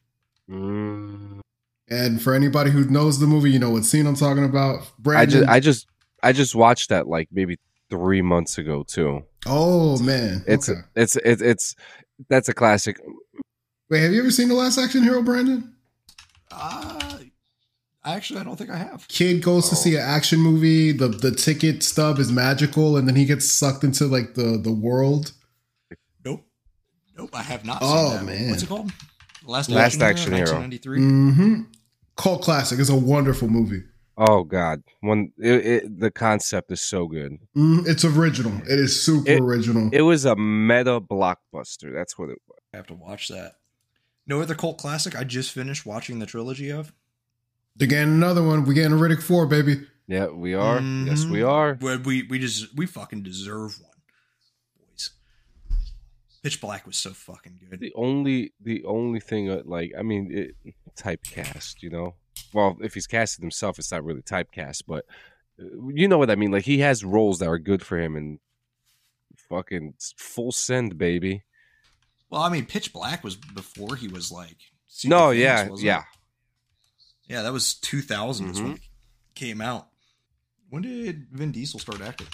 Mm. And for anybody who knows the movie, you know what scene I'm talking about. I Brandon, just, I just, I just watched that like maybe three months ago too. oh man, It's, okay. it's, it's, it's, that's a classic. wait. Have you ever seen the last action hero, Brandon? Uh, actually, I don't think I have. kid goes to Oh. see an action movie. The the ticket stub is magical, and then he gets sucked into like the the world. Nope. Nope, I have not Oh, seen that. man. What's it called? Last, Last Action Hero. 1993. Mm-hmm. Cult classic. It's a wonderful movie. Oh God, when it, it, the concept is so good. Mhm. It's original. It is super It- original. It was a meta blockbuster. That's what it was. I have to watch that. No other cult classic I just finished watching the trilogy of? They're getting another one. We're getting Riddick Four, baby. Yeah, we are. Yes, Mhm. we are. Where we we just we fucking deserve one, boys. Pitch Black was so fucking good. The only, the only thing, uh, like, I mean, it, typecast. You know, well, if he's casted himself, it's not really typecast, but uh, you know what I mean. Like, he has roles that are good for him, and fucking full send, baby. Well, I mean, Pitch Black was before he was like. super No, famous, yeah, wasn't yeah. it? yeah. That was two thousands when Mhm. it came out. When did Vin Diesel start acting?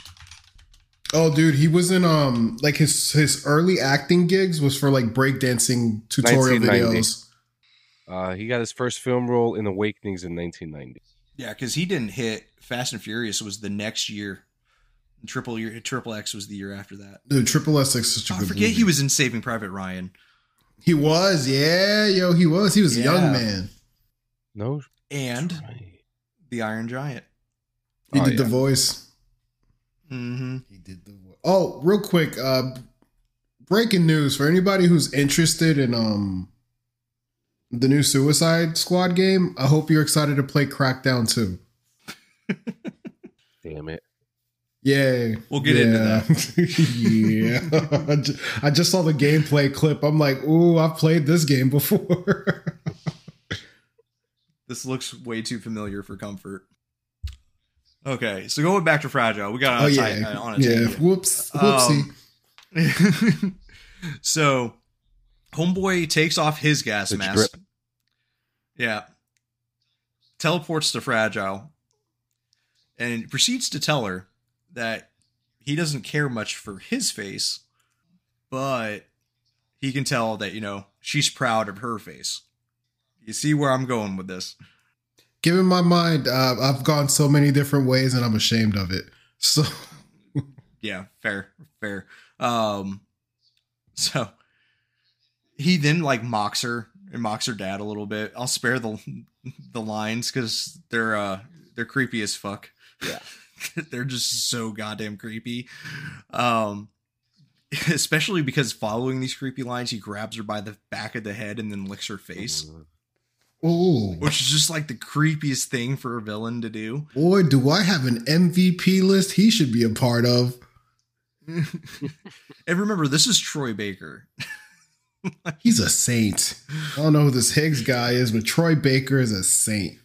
Oh, dude, he was in um like his his early acting gigs was for like breakdancing tutorial videos. Uh, he got his first film role in Awakenings in 1990. Yeah, because he didn't hit Fast and Furious was the next year. Triple year, Triple X was the year after that. Dude, Triple X is such a I good I forget movie. he was in Saving Private Ryan. He was, yeah, yo, he was. He was a young man. No, and right. The Iron Giant. He Oh, did the voice. Mm-hmm. He did the voice. Oh, real quick, uh breaking news for anybody who's interested in um the new Suicide Squad game. I hope you're excited to play Crackdown 2. damn it. Yay. We'll get into that. yeah. I just saw the gameplay clip. I'm like, ooh, I've played this game before. This looks way too familiar for comfort. Okay, so going back to Fragile, we got on oh a yeah. tight- uh, on a yeah. tangent. Whoops. Whoopsie. Um, so, Homeboy takes off his gas The mask. drip. Yeah. Teleports to Fragile and proceeds to tell her that he doesn't care much for his face, but he can tell that, you know, she's proud of her face. You see where I'm going with this? Given my mind, uh, I've gone so many different ways and I'm ashamed of it. So Yeah, fair, fair. Um, so he then like mocks her and mocks her dad a little bit. I'll spare the the lines because they're uh they're creepy as fuck. Yeah. they're just so goddamn creepy. Um, especially because following these creepy lines, he grabs her by the back of the head and then licks her face, Ooh. which is just like the creepiest thing for a villain to do. Boy, do I have an MVP list he should be a part of. and remember, this is Troy Baker. He's a saint. I don't know who this Higgs guy is, but Troy Baker is a saint.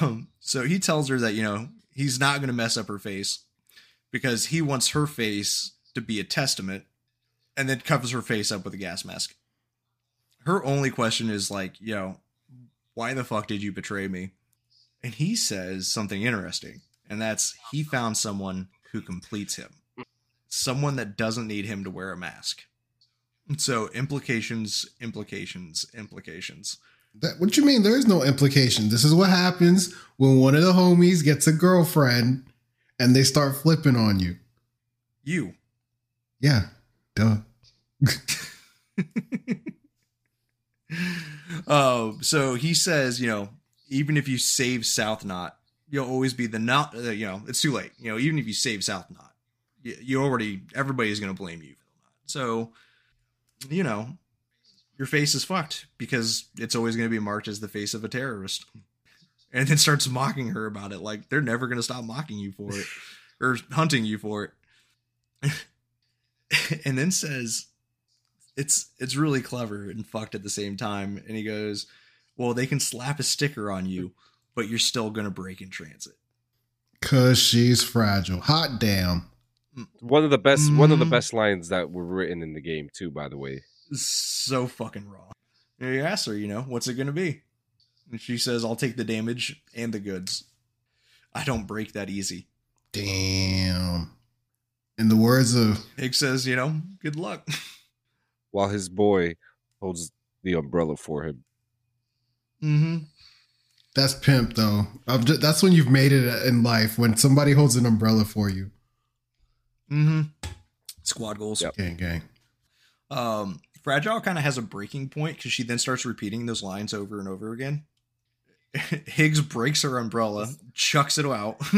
Um, so he tells her that, you know, he's not going to mess up her face because he wants her face to be a testament and then covers her face up with a gas mask. Her only question is like, you know, why the fuck did you betray me? And he says something interesting, and that's he found someone who completes him. Someone that doesn't need him to wear a mask. So implications, implications, implications. That, what you mean? There is no implication. This is what happens when one of the homies gets a girlfriend and they start flipping on you. You. Yeah, duh. Um, so he says, you know, even if you save South Knot, you'll always be the not. Uh, you know, it's too late. You know, even if you save South Knot, you, you already everybody's going to blame you for. So, you know, your face is fucked because it's always going to be marked as the face of a terrorist. And then starts mocking her about it, like they're never going to stop mocking you for it or hunting you for it. and then says, it's it's really clever and fucked at the same time. And he goes, "Well, they can slap a sticker on you, but you're still gonna break in transit." Cause she's fragile. Hot damn. One of the best one of the Mhm. best lines that were written in the game too, by the way. So fucking raw. And he asks her, you know, what's it gonna be? And she says, "I'll take the damage and the goods. I don't break that easy." Damn. In the words of Higgs says, "You know, good luck." While his boy holds the umbrella for him. mm-hmm. that's pimp though. I'm ju- that's when you've made it in life when somebody holds an umbrella for you. Mm-hmm. Squad goals. Yep. Gang gang. Um, Fragile kind of has a breaking point because she then starts repeating those lines over and over again. Higgs breaks her umbrella, chucks it out,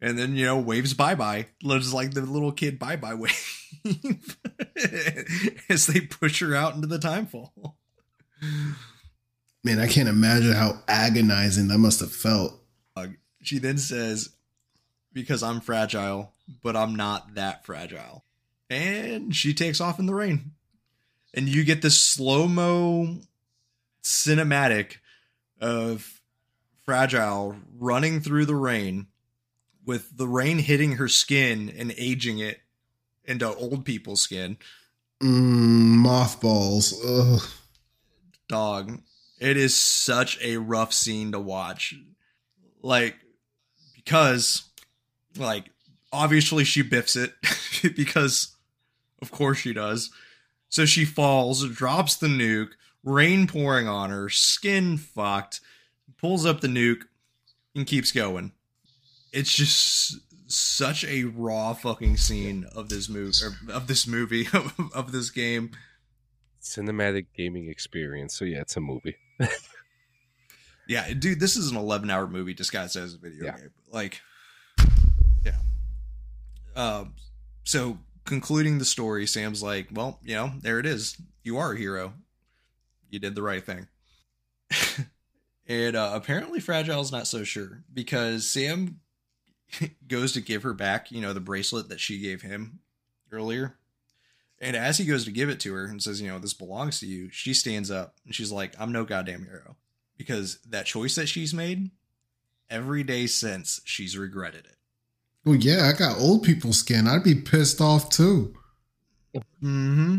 and then you know waves bye bye, lives like the little kid bye bye wave as they push her out into the timefall. Man, I can't imagine how agonizing that must have felt. She then says, "Because I'm fragile, but I'm not that fragile," and she takes off in the rain, and you get this slow mo cinematic of fragile running through the rain with the rain hitting her skin and aging it into old people's skin Mm, mothballs. Ugh. dog it is such a rough scene to watch like because like obviously she biffs it because of course she does so she falls drops the nuke rain pouring on her skin fucked pulls up the nuke and keeps going it's just such a raw fucking scene of this movie of this movie of this game Cinematic gaming experience. So yeah, it's a movie. Yeah, dude, this is an 11 hour movie disguised as a video Yeah. game. Like. Um, so concluding the story, Sam's like, well, you know, there it is. You are a hero. You did the right thing. and uh, apparently, Fragile's not so sure because Sam goes to give her back, you know, the bracelet that she gave him earlier. And as he goes to give it to her and says, you know, this belongs to you, she stands up and she's like, I'm no goddamn hero because that choice that she's made every day since she's regretted it. Well, yeah, I got old people skin. I'd be pissed off too. Mm-hmm.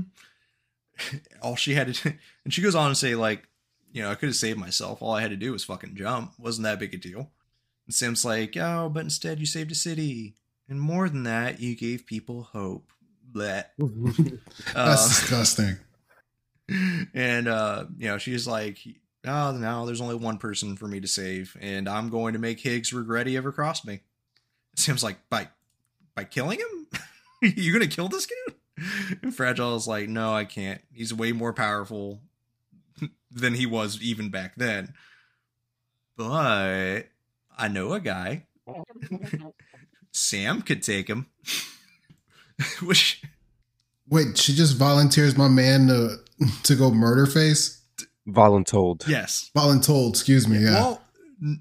All she had to do, and she goes on to say, like, you know, I could have saved myself. All I had to do was fucking jump. Wasn't that big a deal. And Sam's like, oh, but instead you saved a city. And more than that, you gave people hope. Bleh. That's Uh, disgusting. and uh you know she's like oh now there's only one person for me to save and i'm going to make higgs regret he ever crossed me sam's like by by killing him you gonna kill this dude and fragile is like no i can't he's way more powerful than he was even back then but i know a guy sam could take him which Wait, she just volunteers my man to to go murder face. Voluntold. yes Voluntold, excuse me. Yeah. Well, n-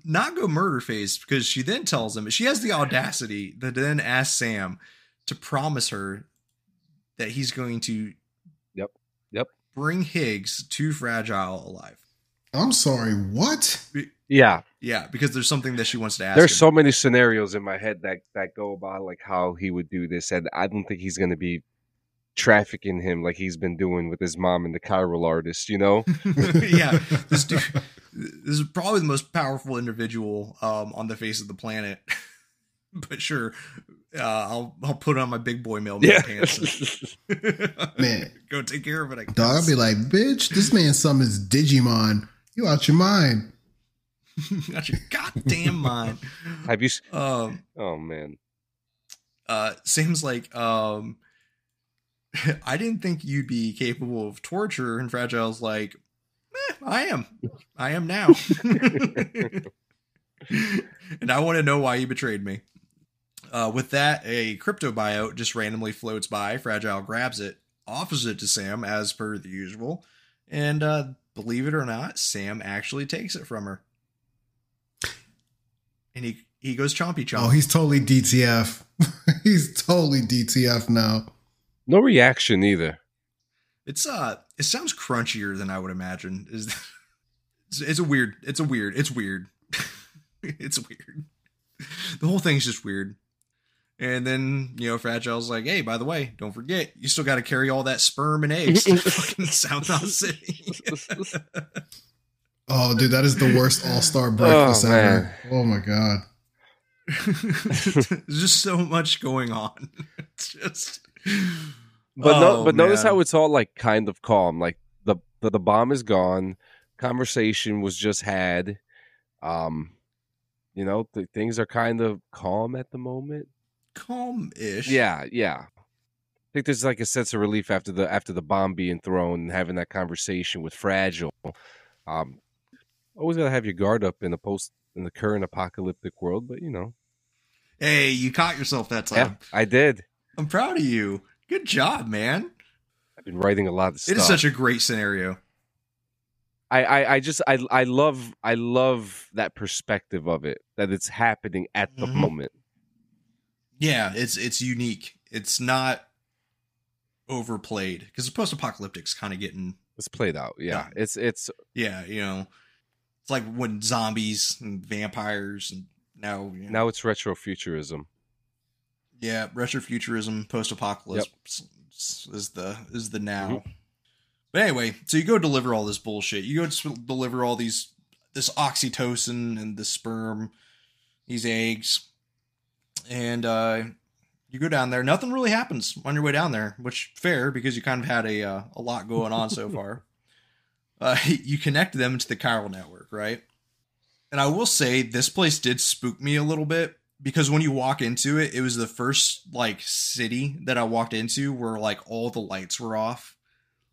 not go murder face because she then tells him she has the audacity to then ask Sam to promise her that he's going to yep Yep. bring Higgs to Fragile alive. I'm sorry, what? Yeah, Yeah, because there's something that she wants to ask. there's him. so many scenarios in my head that that go about like how he would do this, and I don't think he's gonna be trafficking him like he's been doing with his mom and the chiral artist. You know? yeah, this dude, this is probably the most powerful individual um, on the face of the planet. but sure, uh, I'll I'll put on my big boy mailman pants. Man, Go take care of it. I dog, I'd guess. be like, bitch, this man summons Digimon. You out your mind. got your goddamn mind. Have you? s- Um, Oh man. uh, seems like um, I didn't think you'd be capable of torture, and Fragile's like, eh, I am, I am now, and I want to know why you betrayed me. Uh, with that, a cryptobiote just randomly floats by. Fragile grabs it, offers it to Sam as per the usual, and uh, believe it or not, Sam actually takes it from her, and he he goes chompy chomp. Oh, he's totally DTF. he's totally DTF now. No reaction either. It's uh, it sounds crunchier than I would imagine. Is it's, it's a weird. It's a weird. It's weird. it's weird. The whole thing's just weird. And then you know, Fragile's like, "Hey, by the way, don't forget, you still got to carry all that sperm and eggs to fucking Southtown City." Oh, dude, that is the worst All Star breakfast Oh, ever. Oh my god. There's just so much going on. It's just. But no, Oh, but notice how it's all like kind of calm. Like the, the the bomb is gone. Conversation was just had. Um, you know, th- things are kind of calm at the moment. calm-ish. Yeah, yeah. I think there's like a sense of relief after the after the bomb being thrown and having that conversation with fragile. Um, always gotta have your guard up in the post in the current apocalyptic world, but you know, Hey, you caught yourself that yeah, time. I did. I'm proud of you. Good job, man. I've been writing a lot of stuff. It is such a great scenario. I, I, I just I I love I love that perspective of it that it's happening at the Mhm. moment. Yeah, it's it's unique. It's not overplayed because the post-apocalyptic's kind of getting It's played out. Yeah, Yeah. it's it's yeah, you know, it's like when zombies and vampires and now you know, now it's retrofuturism. Yeah, retrofuturism, post-apocalypse is the is the now. Mm-hmm. But anyway, so you go deliver all this bullshit. You go deliver all these this oxytocin and the sperm, these eggs, and uh, you go down there. Nothing really happens on your way down there, which fair because you kind of had a uh, a lot going on so far. Uh, you connect them to the chiral network, right? And I will say this place did spook me a little bit because when you walk into it, it was the first like city that I walked into where like all the lights were off.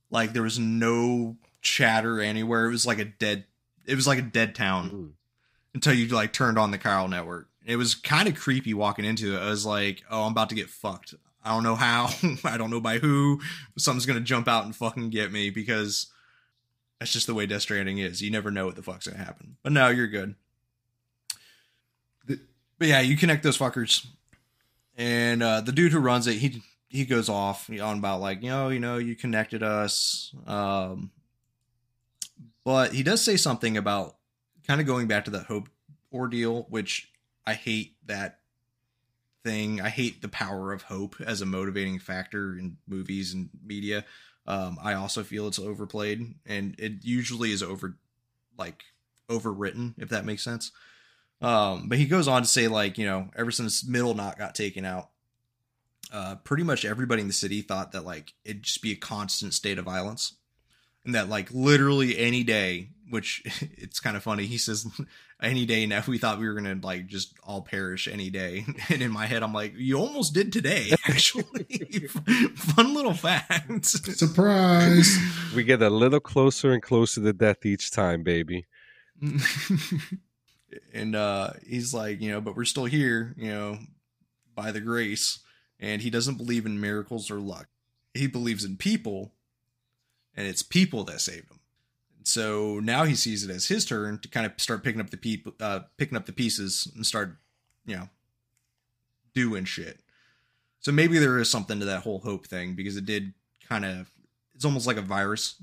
Like there was no chatter anywhere. It was like a dead it was like a dead town Mm. until you like turned on the chiral network. It was kind of creepy walking into it. I was like, "Oh, I'm about to get fucked." I don't know how. I don't know by who. Something's gonna jump out and fucking get me because that's just the way Death Stranding is. You never know what the fuck's gonna happen. But no, you're good. The- But yeah, you connect those fuckers, and uh, the dude who runs it, he he goes off on about like, you know, you know, you connected us. Um, but he does say something about kind of going back to that hope ordeal, which I hate that thing. I hate the power of hope as a motivating factor in movies and media. Um, I also feel it's overplayed, and it usually is over, like overwritten, if that makes sense. Um, but he goes on to say, like, you know, ever since Middle Knot got taken out, uh, pretty much everybody in the city thought that like it'd just be a constant state of violence, and that like literally any day, which it's kind of funny. He says any day now we thought we were gonna like just all perish any day, and in my head I'm like, you almost did today, actually. Fun little fact. Surprise. We get a little closer and closer to death each time, baby. And uh he's like you know but we're still here you know by the grace. And he doesn't believe in miracles or luck. He believes in people and it's people that saved him. So now he sees it as his turn to kind of start picking up the people uh picking up the pieces and start you know doing shit. So maybe there is something to that whole hope thing because it did kind of it's almost like a virus.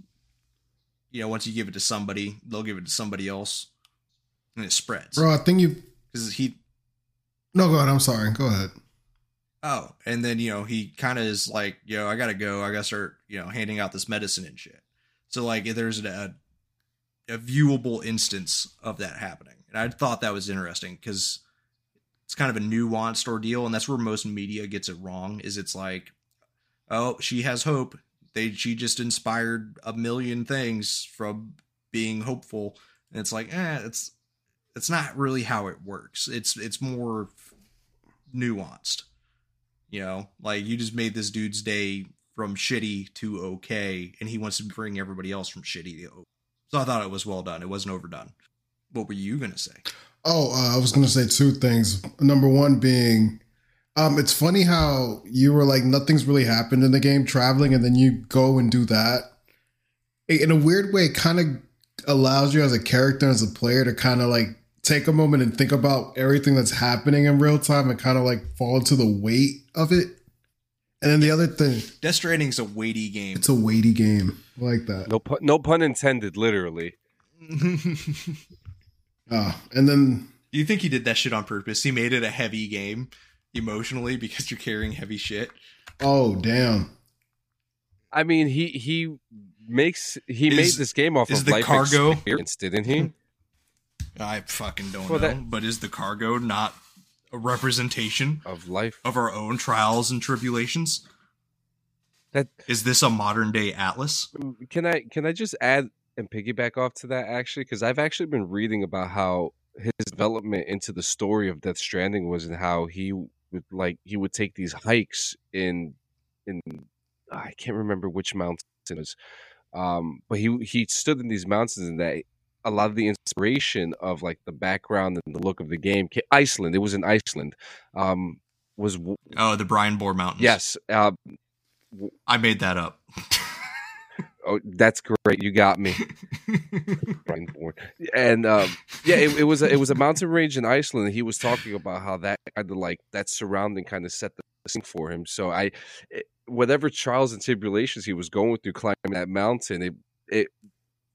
You know, once you give it to somebody, they'll give it to somebody else, and it spreads. Bro, I think you. Because he No, go ahead. I'm sorry. Go ahead. Oh, and then you know he kind of is like, yo, I gotta go. I gotta start, you know, handing out this medicine and shit. So like, there's a a viewable instance of that happening, and I thought that was interesting because it's kind of a nuanced ordeal, and that's where most media gets it wrong. Is it's like, oh, she has hope. They she just inspired a million things from being hopeful, and it's like, eh, it's it's not really how it works. It's it's more nuanced. You know, like you just made this dude's day from shitty to okay, and he wants to bring everybody else from shitty to okay. So I thought it was well done. It wasn't overdone. What were you gonna say? Oh, uh, I was to say two things. Number one being, um, it's funny how you were like nothing's really happened in the game traveling, and then you go and do that. In a weird way, it kind of allows you as a character, as a player, to kind of like take a moment and think about everything that's happening in real time and kind of like fall into the weight of it. And then the other thing, Death is a weighty game. it's a weighty game. I like that. No pun, no pun intended. Literally. Uh, and then you think he did that shit on purpose? He made it a heavy game emotionally because you're carrying heavy shit. oh damn, I mean, he he makes he Is- made this game off is of the life cargo- experience, didn't he? I fucking don't Well, know. that- but is the cargo not a representation Of life. of our own trials and tribulations? That Is this a modern day Atlas? can I can I just add and piggyback off to that actually because I've actually been reading about how his development into the story of Death Stranding was and how he would like he would take these hikes in in I can't remember which mountain it was, um, but he he stood in these mountains and that a lot of the inspiration of like the background and the look of the game Iceland it was in Iceland um, was Oh, the Brian Boar Mountains. yes uh, I made that up. oh that's great you got me Brian. And um, yeah, it, it was a, it was a mountain range in Iceland. And he was talking about how that kind of like that surrounding kind of set the scene for him. So I, it, whatever trials and tribulations he was going through climbing that mountain, it it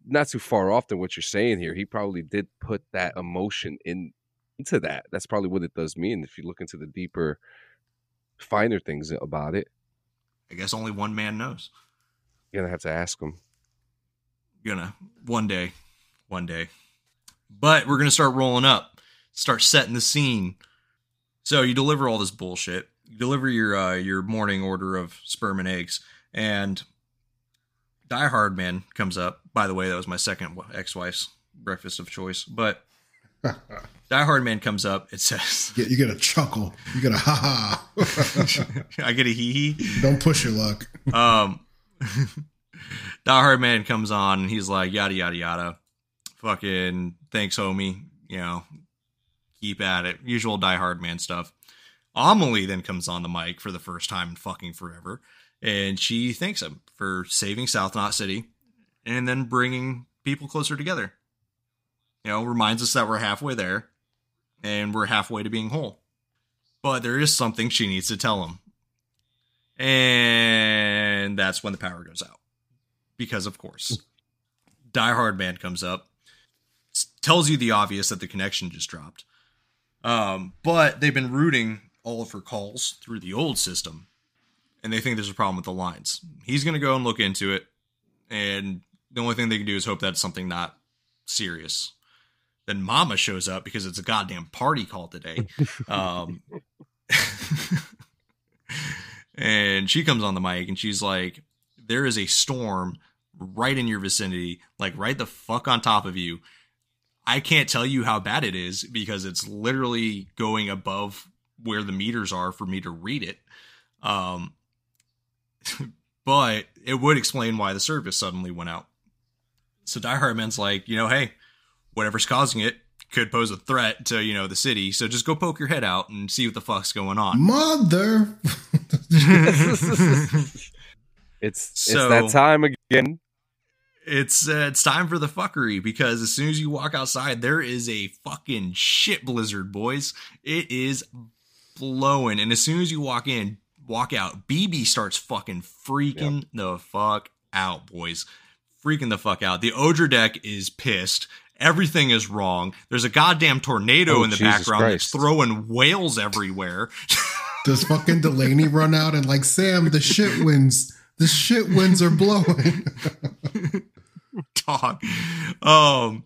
not too far off than what you're saying here. He probably did put that emotion in into that. That's probably what it does mean if you look into the deeper, finer things about it. I guess only one man knows. You're gonna have to ask him. You're gonna one day, one day. But we're gonna start rolling up, start setting the scene. So you deliver all this bullshit. You deliver your uh, your morning order of sperm and eggs, and Die Hard Man comes up. By the way, that was my second ex-wife's breakfast of choice. But Die Hard Man comes up. It says, you get a chuckle. You get a ha ha. "I get a hee hee." Don't push your luck. um Die Hard Man comes on and he's like yada yada yada. Fucking thanks, homie. You know, keep at it. Usual Die Hard Man stuff. Amelie then comes on the mic for the first time in fucking forever, and she thanks him for saving South Knot City, and then bringing people closer together. You know, reminds us that we're halfway there, and we're halfway to being whole. But there is something she needs to tell him, and that's when the power goes out. Because, of course, Die Hard Man comes up, tells you the obvious that the connection just dropped. Um, but they've been routing all of her calls through the old system, and they think there's a problem with the lines. He's going to go and look into it, and the only thing they can do is hope that's something not serious. Then Mama shows up because it's a goddamn party call today. Um, and she comes on the mic and she's like, There is a storm right in your vicinity, like right the fuck on top of you. I can't tell you how bad it is because it's literally going above where the meters are for me to read it. Um, but it would explain why the service suddenly went out. So Die Hard Man's like, you know, hey, whatever's causing it could pose a threat to, you know, the city. So just go poke your head out and see what the fuck's going on. Mother. It's So- that time again. it's uh, it's time for the fuckery because as soon as you walk outside, there is a fucking shit blizzard, boys. It is blowing, and as soon as you walk in, walk out, BB starts fucking freaking the fuck out, boys. Freaking the fuck out. The Odradek is pissed. Everything is wrong. There's a goddamn tornado Oh, in the Jesus background Christ. that's throwing whales everywhere. Does fucking Delaney run out and like Sam? The shit winds. The shit winds are blowing. dog. Um,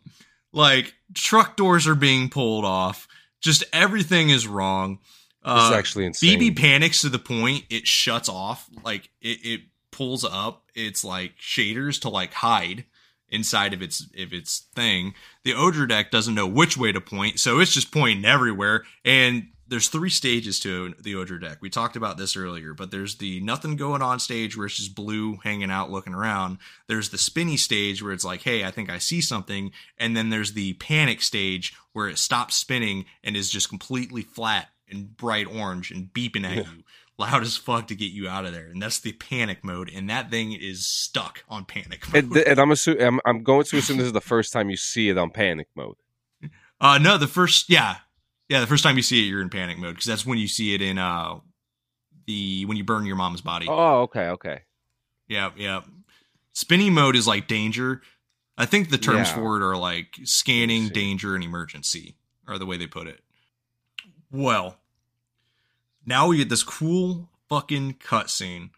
like truck doors are being pulled off. Just everything is wrong. This Uh, is actually insane. BB panics to the point it shuts off. Like it, it pulls up its like shaders to like hide inside of its of its thing. The Odradek doesn't know which way to point, so it's just pointing everywhere. And there's three stages to the Odradek. We talked about this earlier, but there's the nothing going on stage where it's just blue hanging out looking around. There's the spinny stage where it's like, hey, I think I see something. And then there's the panic stage where it stops spinning and is just completely flat and bright orange and beeping at you loud as fuck to get you out of there. And that's the panic mode. And that thing is stuck on panic mode. and, and I'm assuming I'm, I'm going to assume this is the first time you see it on panic mode. Uh, no, the first, yeah, yeah, the first time you see it, you're in panic mode because that's when you see it in uh the when you burn your mom's body. Oh, okay, okay. Yeah, yeah. Spinning mode is like danger. I think the terms Yeah. for it are like scanning, danger, and emergency, are the way they put it. Well, now we get this cool fucking cutscene,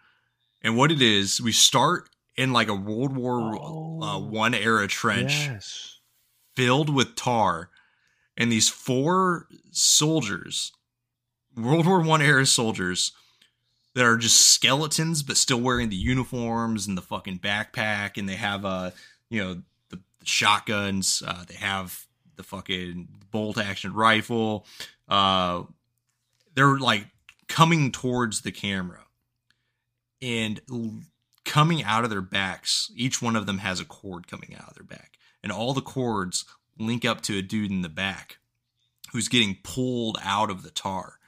and what it is, we start in like a World War uh, Oh. One era trench Yes. filled with tar and these four soldiers world war one era soldiers that are just skeletons but still wearing the uniforms and the fucking backpack and they have uh you know the, the shotguns uh they have the fucking bolt action rifle uh they're like coming towards the camera and coming out of their backs each one of them has a cord coming out of their back and all the cords link up to a dude in the back who's getting pulled out of the tar.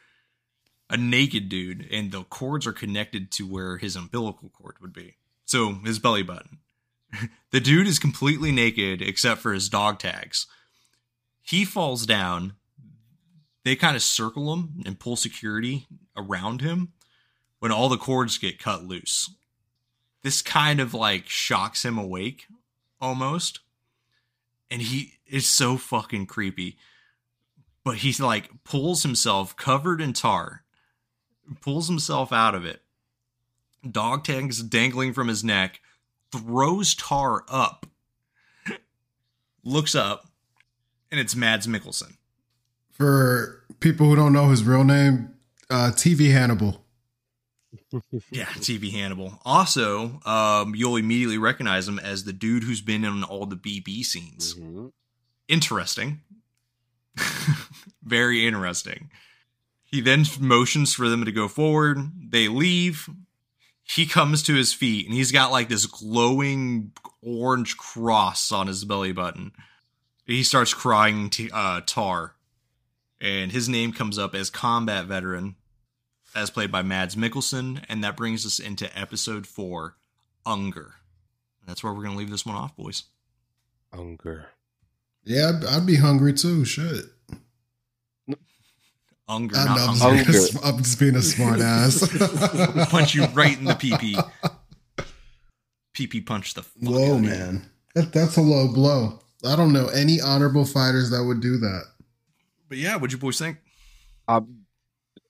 A naked dude, and the cords are connected to where his umbilical cord would be. So his belly button. the dude is completely naked except for his dog tags. He falls down. They kind of circle him and pull security around him when all the cords get cut loose. This kind of like shocks him awake almost and he is so fucking creepy. But he like pulls himself covered in tar, pulls himself out of it. Dog tags dangling from his neck, throws tar up, looks up, and it's Mads Mikkelsen. For people who don't know his real name, uh, TV Hannibal. Yeah, TV Hannibal. Also, um, you'll immediately recognize him as the dude who's been in all the BB scenes. Mhm. interesting. Very interesting. He then motions for them to go forward. They leave. He comes to his feet and he's got like this glowing orange cross on his belly button. He starts crying to uh, Tar. And his name comes up as combat veteran, as played by Mads Mikkelsen. And that brings us into episode four Unger. That's where we're going to leave this one off, boys. Unger. Yeah, I'd, I'd be hungry too. Shit. Unger, I not know, I'm, hunger. just being a, I'm just being a smart ass. punch you right in the PP. PP punch the fuck Whoa, out of you. man. That, that's a low blow. I don't know any honorable fighters that would do that. But yeah, what'd you boys think? Um,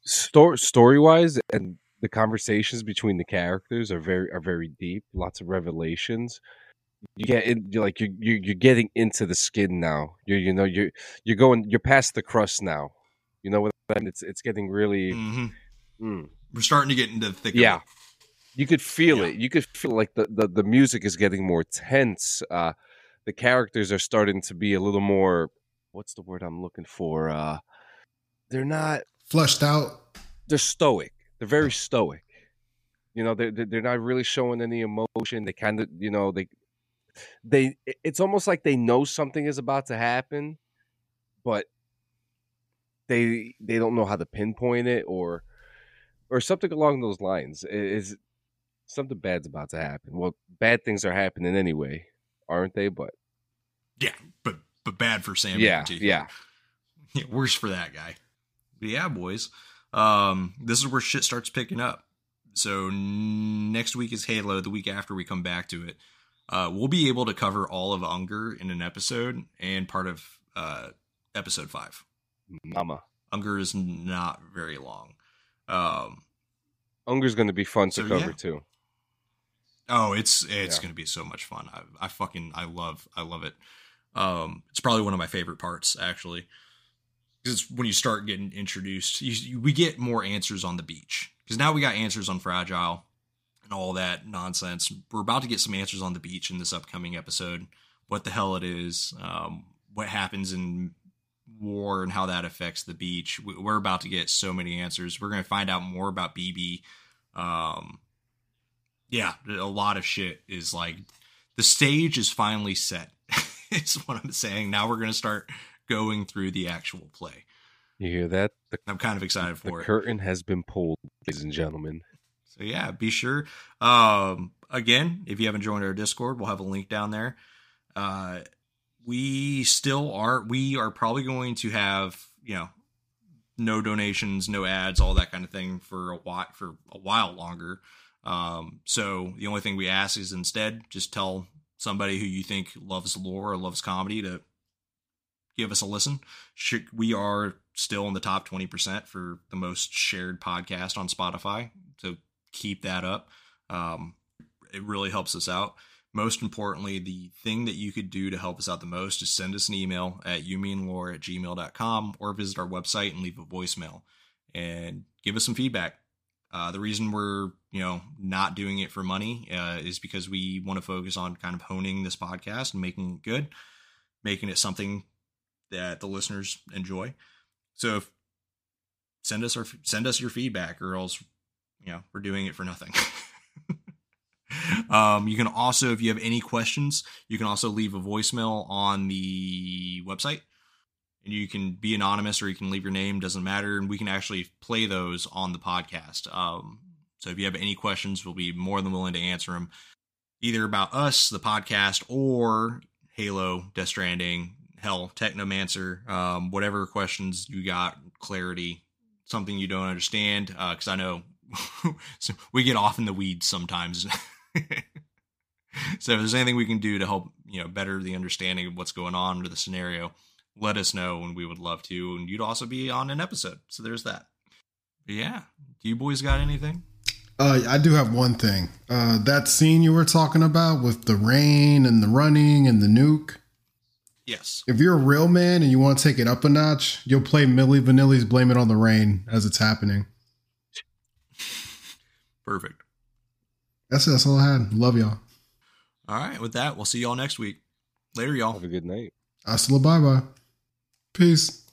story story wise, and the conversations between the characters are very are very deep. Lots of revelations. You get in, you're like you're, you're you're getting into the skin now. You you know you're you're going you're past the crust now. You know what? I mean? It's it's getting really. hmm mm. We're starting to get into the thick Yeah. You could feel Yeah. it. You could feel like the, the, the music is getting more tense. Uh, the characters are starting to be a little more. What's the word I'm looking for? Uh, they're not. Flushed out. They're stoic. They're very stoic. You know, they're they're they're not really showing any emotion. They kind of, you know, they they. It's almost like they know something is about to happen, but they they don't know how to pinpoint it or or something along those lines. Is something bad's about to happen? Well, bad things are happening anyway, aren't they? But Yeah, but but bad for Sam. yeah, yeah. yeah, worse for that guy. But yeah, boys. Um, this is where shit starts picking up so next week is Halo. The week after we come back to it, uh, we'll be able to cover all of Unger in an episode and part of uh, episode five. Mama. Unger is not very long. Um, Unger's going to be fun to So, cover yeah. too. Oh, it's it's Yeah. gonna be so much fun. I, I fucking I love I love it. Um, it's probably one of my favorite parts actually, because when you start getting introduced. You, you, we get more answers on the beach because now we got answers on fragile and all that nonsense. We're about to get some answers on the beach in this upcoming episode. What the hell it is? Um, what happens in war and how that affects the beach? We- We're about to get so many answers. We're gonna find out more about BB. Um, yeah, a lot of shit is like the stage is finally set. is what I'm saying. Now we're gonna start going through the actual play. You hear that? The, I'm kind of excited the for it. The curtain has been pulled, ladies and gentlemen. So yeah, be sure. Um, again, if you haven't joined our Discord, we'll have a link down there. Uh, we still are. We are probably going to have you know no donations, no ads, all that kind of thing for a while for a while longer. Um, so the only thing we ask is instead just tell somebody who you think loves lore or loves comedy to give us a listen. We are still in the top 20% for the most shared podcast on Spotify. So keep that up. Um, it really helps us out. Most importantly, the thing that you could do to help us out the most is send us an email at youmeandlore at gmail.com or visit our website and leave a voicemail and give us some feedback. Uh, the reason we're you know not doing it for money uh, is because we want to focus on kind of honing this podcast and making it good, making it something that the listeners enjoy. So if, send us our send us your feedback, or else you know we're doing it for nothing. um, you can also, if you have any questions, you can also leave a voicemail on the website and you can be anonymous or you can leave your name doesn't matter. And we can actually play those on the podcast. Um, so if you have any questions we'll be more than willing to answer them either about us the podcast or halo death stranding hell technomancer um, whatever questions you got clarity something you don't understand because i know so we get off in the weeds sometimes. So if there's anything we can do to help you know better the understanding of what's going on with the scenario let us know and we would love to and you'd also be on an episode so there's that but yeah do you boys got anything Uh, I do have one thing. Uh, that scene you were talking about with the rain and the running and the nuke. yes If you're a real man and you want to take it up a notch, you'll play Milli Vanilli's "Blame It on the Rain" as it's happening. perfect That's that's all I had. Love y'all. all right with that we'll see y'all next week later y'all Have a good night. Hasta la bye bye. Peace.